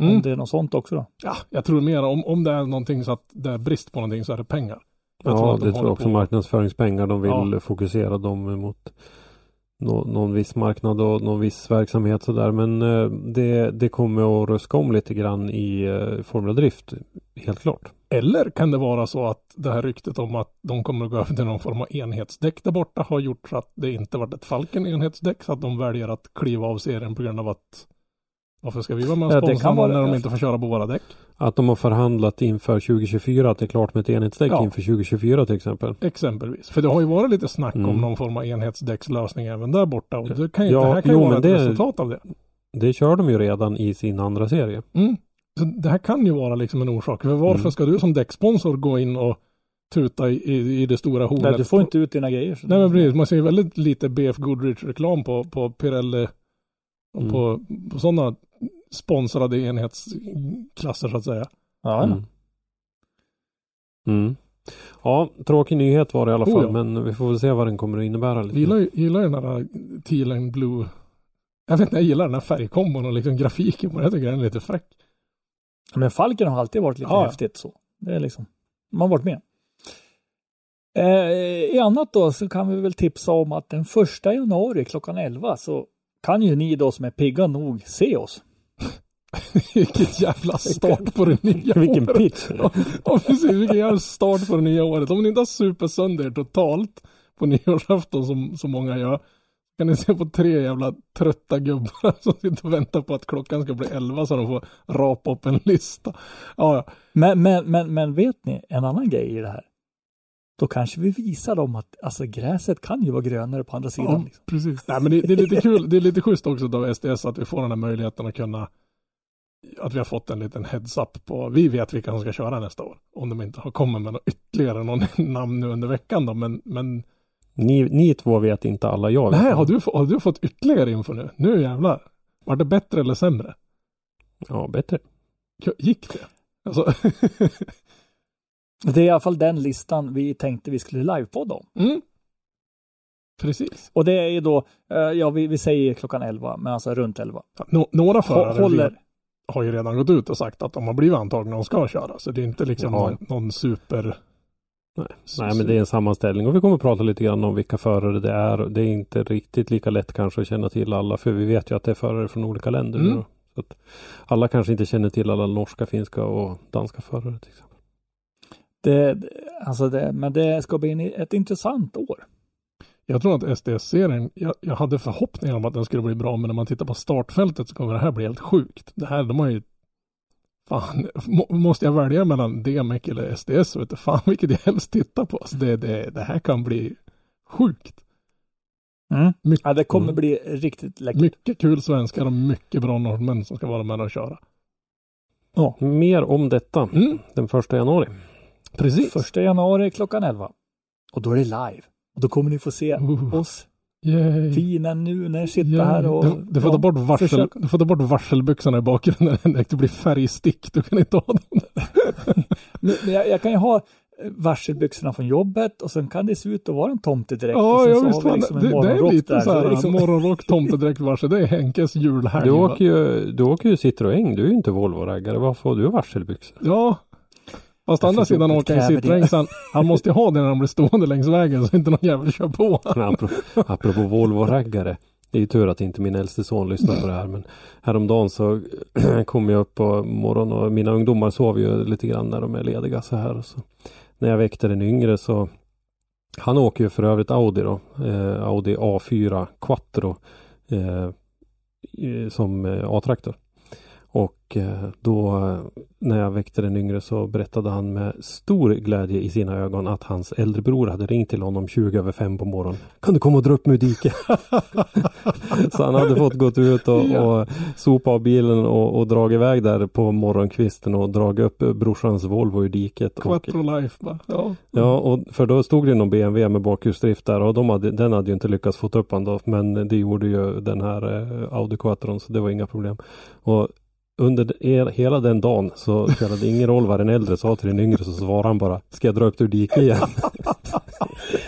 S3: Mm.
S1: Om det är något sånt också då.
S3: Ja, jag tror mer om, om det är någonting så att det är brist på någonting så är det pengar. Jag
S2: ja,
S3: de
S2: det tror jag också
S3: på-
S2: marknadsföringspengar. De vill
S3: Ja.
S2: fokusera dem mot nå, någon viss marknad och någon viss verksamhet sådär. Men eh, det, det kommer att ruska om lite grann i eh, Formula Drift. Helt klart.
S3: Eller kan det vara så att det här ryktet om att de kommer att gå över till någon form av enhetsdäck där borta har gjort så att det inte varit ett Falken enhetsdäck så att de väljer att kliva av serien på grund av att varför ska vi vara med och
S1: Ja, det
S3: sponsra
S1: kan vara-
S3: när de inte får köra på våra däck?
S2: Att de har förhandlat inför 2024 att det är klart med ett enhetsdäck
S3: Ja.
S2: inför 2024 till exempel.
S3: Exempelvis. För det har ju varit lite snack om
S2: Mm.
S3: någon form av enhetsdäckslösning även där borta och det, kan ju,
S2: Ja,
S3: det här kan ju
S2: jo,
S3: vara
S2: men
S3: ett
S2: det-
S3: resultat av det.
S2: Det kör de ju redan i sin andra serie.
S3: Mm. Så det här kan ju vara liksom en orsak. För varför
S2: Mm.
S3: ska du som däcksponsor gå in och tuta i, i, i det stora hornet?
S1: Nej, du får inte ut dina grejer.
S3: Nej men precis, man ser ju väldigt lite BF Goodrich reklam på, på Pirelli och
S2: Mm.
S3: på, på sådana sponsrade enhetsklasser så att säga.
S1: Ja.
S2: Mm. Mm. Ja, tråkig nyhet var det i alla
S3: Oh,
S2: fall.
S3: ja.
S2: Men vi får väl se vad den kommer att innebära. Lite.
S3: Jag gillar ju gillar den här teal blue. Jag vet inte, jag gillar den här färgkombon och liksom grafiken på den. Jag tycker den är lite fräck.
S1: Men Falken har alltid varit lite
S3: Ja.
S1: häftigt så. Det är liksom, man har varit med. Eh, I annat då så kan vi väl tipsa om att den första januari klockan 11 så kan ju ni då som är pigga nog se oss.
S3: Vilket jävla start på det nya
S2: Vilken
S3: året.
S2: pitch!
S3: Ja, ja, precis. Vilken jävla start på det nya året. Om ni inte har super sönder er totalt på nyårsafton som så många gör. Kan ni se på tre jävla trötta gubbar som sitter och väntar på att klockan ska bli elva så de får rapa upp en lista. Ja.
S1: Men, men, men, men vet ni en annan grej i det här? Då kanske vi visar dem att alltså, gräset kan ju vara grönare på andra sidan.
S3: ja
S1: liksom.
S3: precis. Nej, men det, det är lite kul. Det är lite schysst också av SDS att vi får den här möjligheten att kunna att vi har fått en liten heads-up på, vi vet vilka som ska köra nästa år. Om de inte har kommit med något ytterligare någon namn nu under veckan då, men, men
S2: Ni, ni två vet inte alla jag vet.
S3: Nej, har du, har du fått ytterligare info nu? Nu jävlar. Var det bättre eller sämre?
S2: Ja, bättre.
S3: Gick det? Alltså,
S1: Det är i alla fall den listan vi tänkte vi skulle livepodda om.
S3: mm. Precis.
S1: Och det är ju då, eh, ja vi, vi säger klockan 11, men alltså runt 11.
S3: Nå, några förare
S1: Håller,
S3: har ju redan gått ut och sagt att de har blivit antagna och ska köra. Så det är inte liksom
S2: Ja.
S3: någon, någon super...
S2: Nej. Nej, men det är en sammanställning och vi kommer att prata lite grann om vilka förare det är. Det är inte riktigt lika lätt kanske att känna till alla, för vi vet ju att det är förare från olika länder.
S3: Mm.
S2: nu då. Så att alla kanske inte känner till alla norska, finska och danska förare. Exempel.
S1: Det, alltså det, men det ska bli en, ett intressant år.
S3: Jag tror att SDS-serien, jag, jag hade förhoppningar om att den skulle bli bra, men när man tittar på startfältet så kommer det här bli helt sjukt. Det här, de har ju Fan, må, måste jag välja mellan DMEC eller SDS så vet du fan vilket jag helst tittar på. Alltså det, det, det här kan bli sjukt. Mycket,
S1: Ja, det kommer
S2: Mm.
S1: bli riktigt läckert.
S3: mycket kul svenskar och mycket bra norrmän som ska vara med och köra.
S1: Ja.
S2: Mer om detta
S3: Mm,
S2: den första januari.
S3: Precis.
S1: Första januari klockan 11. Och då är det live. Och då kommer ni få se
S3: Uh.
S1: oss
S3: Yay.
S1: fina nu när sitter här och...
S3: du, du, får ta
S1: ja,
S3: bort varsel, du får ta bort varselbyxorna i bakgrunden. Det blir färgstick. Du kan inte ha dem.
S1: Men jag, jag kan ju ha eh, varselbyxorna från jobbet och sen kan det se ut att vara en tomtedräkt. och
S3: Ja,
S1: sen
S3: ja
S1: så
S3: visst.
S1: har vi
S3: fan,
S1: liksom en
S3: det, det är
S1: morgonrock
S3: lite
S1: där,
S3: så här
S1: liksom-
S3: morgonrock, tomtedräkt, varsel. Det är Henkes julhelg.
S2: Du åker ju, du åker ju Citroën, du är ju inte Volvo-raggare. Varför har du varselbyxor?
S3: Ja. Fast andra sidan åker
S1: det.
S3: så han, han måste ju ha det när han blir stående längs vägen så inte någon jävel kör på.
S2: Men apropå, apropå Volvo-raggare. Det är ju tur att inte min äldste son lyssnar på det här. Men häromdagen så kom jag upp på morgonen och mina ungdomar sover ju lite grann när de är lediga så här. Och så, när jag väckte den yngre så han åker ju för övrigt Audi då. Eh, Audi A4 Quattro. Eh, som eh, A-traktor. Och eh, då eh, när jag väckte den yngre så berättade han med stor glädje i sina ögon att hans äldre bror hade ringt till honom 20 över 5 på morgonen. Kan du komma och dra upp mig ur diket? så han hade fått gått ut och, och sopa av bilen och, och dragit iväg där på morgonkvisten och dragit upp brorsans Volvo ur diket. Och,
S3: Quattro life bara. Ja.
S2: Ja, och för då stod det någon BMW med bakhjulsdrift där och de hade, den hade ju inte lyckats få upp han då. Men det gjorde ju den här eh, Audi Quattron så det var inga problem. Och under de- he- hela den dagen så spelade det ingen roll vad den äldre sa till den yngre så svarade han bara Ska jag dra upp ur diket igen?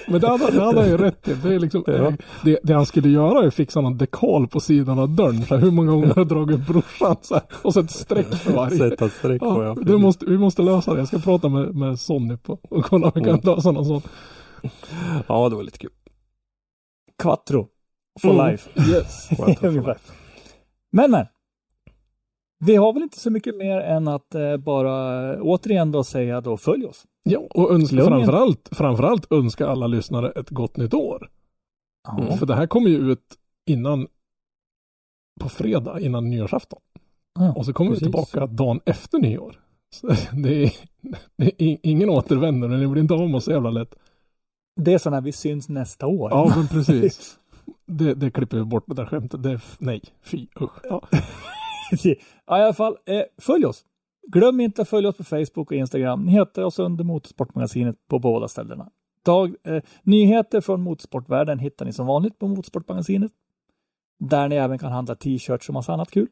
S3: Men det hade, det hade han ju rätt till. Det, är liksom,
S2: Ja.
S3: det, det han skulle göra är att fixa någon dekal på sidan av dörren. Så här, hur många gånger har jag dragit upp brorsan? Så här, och så ett streck för varje.
S2: Sätta streck på
S3: Ja,
S2: ja.
S3: måste, vi måste lösa det. Jag ska prata med, med Sonny på och kolla om vi kan
S2: Mm.
S3: lösa någon sån.
S2: Ja, det var lite kul.
S1: Quattro. For
S3: Mm.
S1: life.
S3: Yes.
S2: For life.
S1: Men men. Vi har väl inte så mycket mer än att eh, bara eh, återigen då säga då följ oss.
S3: Ja, och önska, framförallt, framförallt önska alla lyssnare ett gott nytt år.
S1: Ja.
S3: För det här kommer ju ut innan på fredag, innan nyårsafton.
S1: Ja,
S3: Och så kommer
S2: precis.
S3: vi tillbaka dagen efter nyår. Så det, är, det är ingen återvändo, men det blir inte av oss så jävla lätt.
S1: Det är så när vi syns nästa år.
S3: Ja, men precis. Det, det klipper vi bort det där skämtet. Det nej, fy, usch. Ja.
S1: ja, i alla fall, eh, följ oss. Glöm inte att följa oss på Facebook och Instagram. Ni heter oss under Motorsportmagasinet på båda ställena. Dag, eh, nyheter från motorsportvärlden hittar ni som vanligt på Motorsportmagasinet. Där ni även kan handla t-shirts och massa annat kul.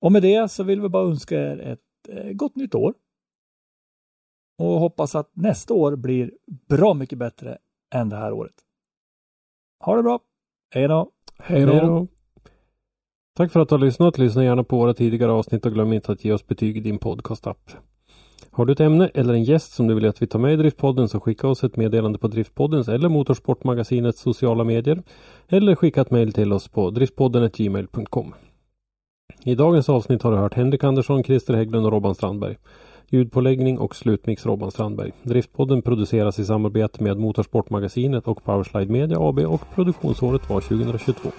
S1: Och med det så vill vi bara önska er ett eh, gott nytt år. Och hoppas att nästa år blir bra mycket bättre än det här året. Ha det bra. Hej då.
S3: Hej
S2: då. Tack för att du har lyssnat. Lyssna gärna på våra tidigare avsnitt och glöm inte att ge oss betyg i din podcastapp. Har du ett ämne eller en gäst som du vill att vi tar med i Driftpodden så skicka oss ett meddelande på Driftpoddens eller Motorsportmagasinets sociala medier. Eller skicka ett mejl till oss på driftpodden.gmail.com. I dagens avsnitt har du hört Henrik Andersson, Christer Hägglund och Robban Strandberg. Ljudpåläggning och slutmix Robban Strandberg. Driftpodden produceras i samarbete med Motorsportmagasinet och Powerslide Media AB och produktionsåret var 2022.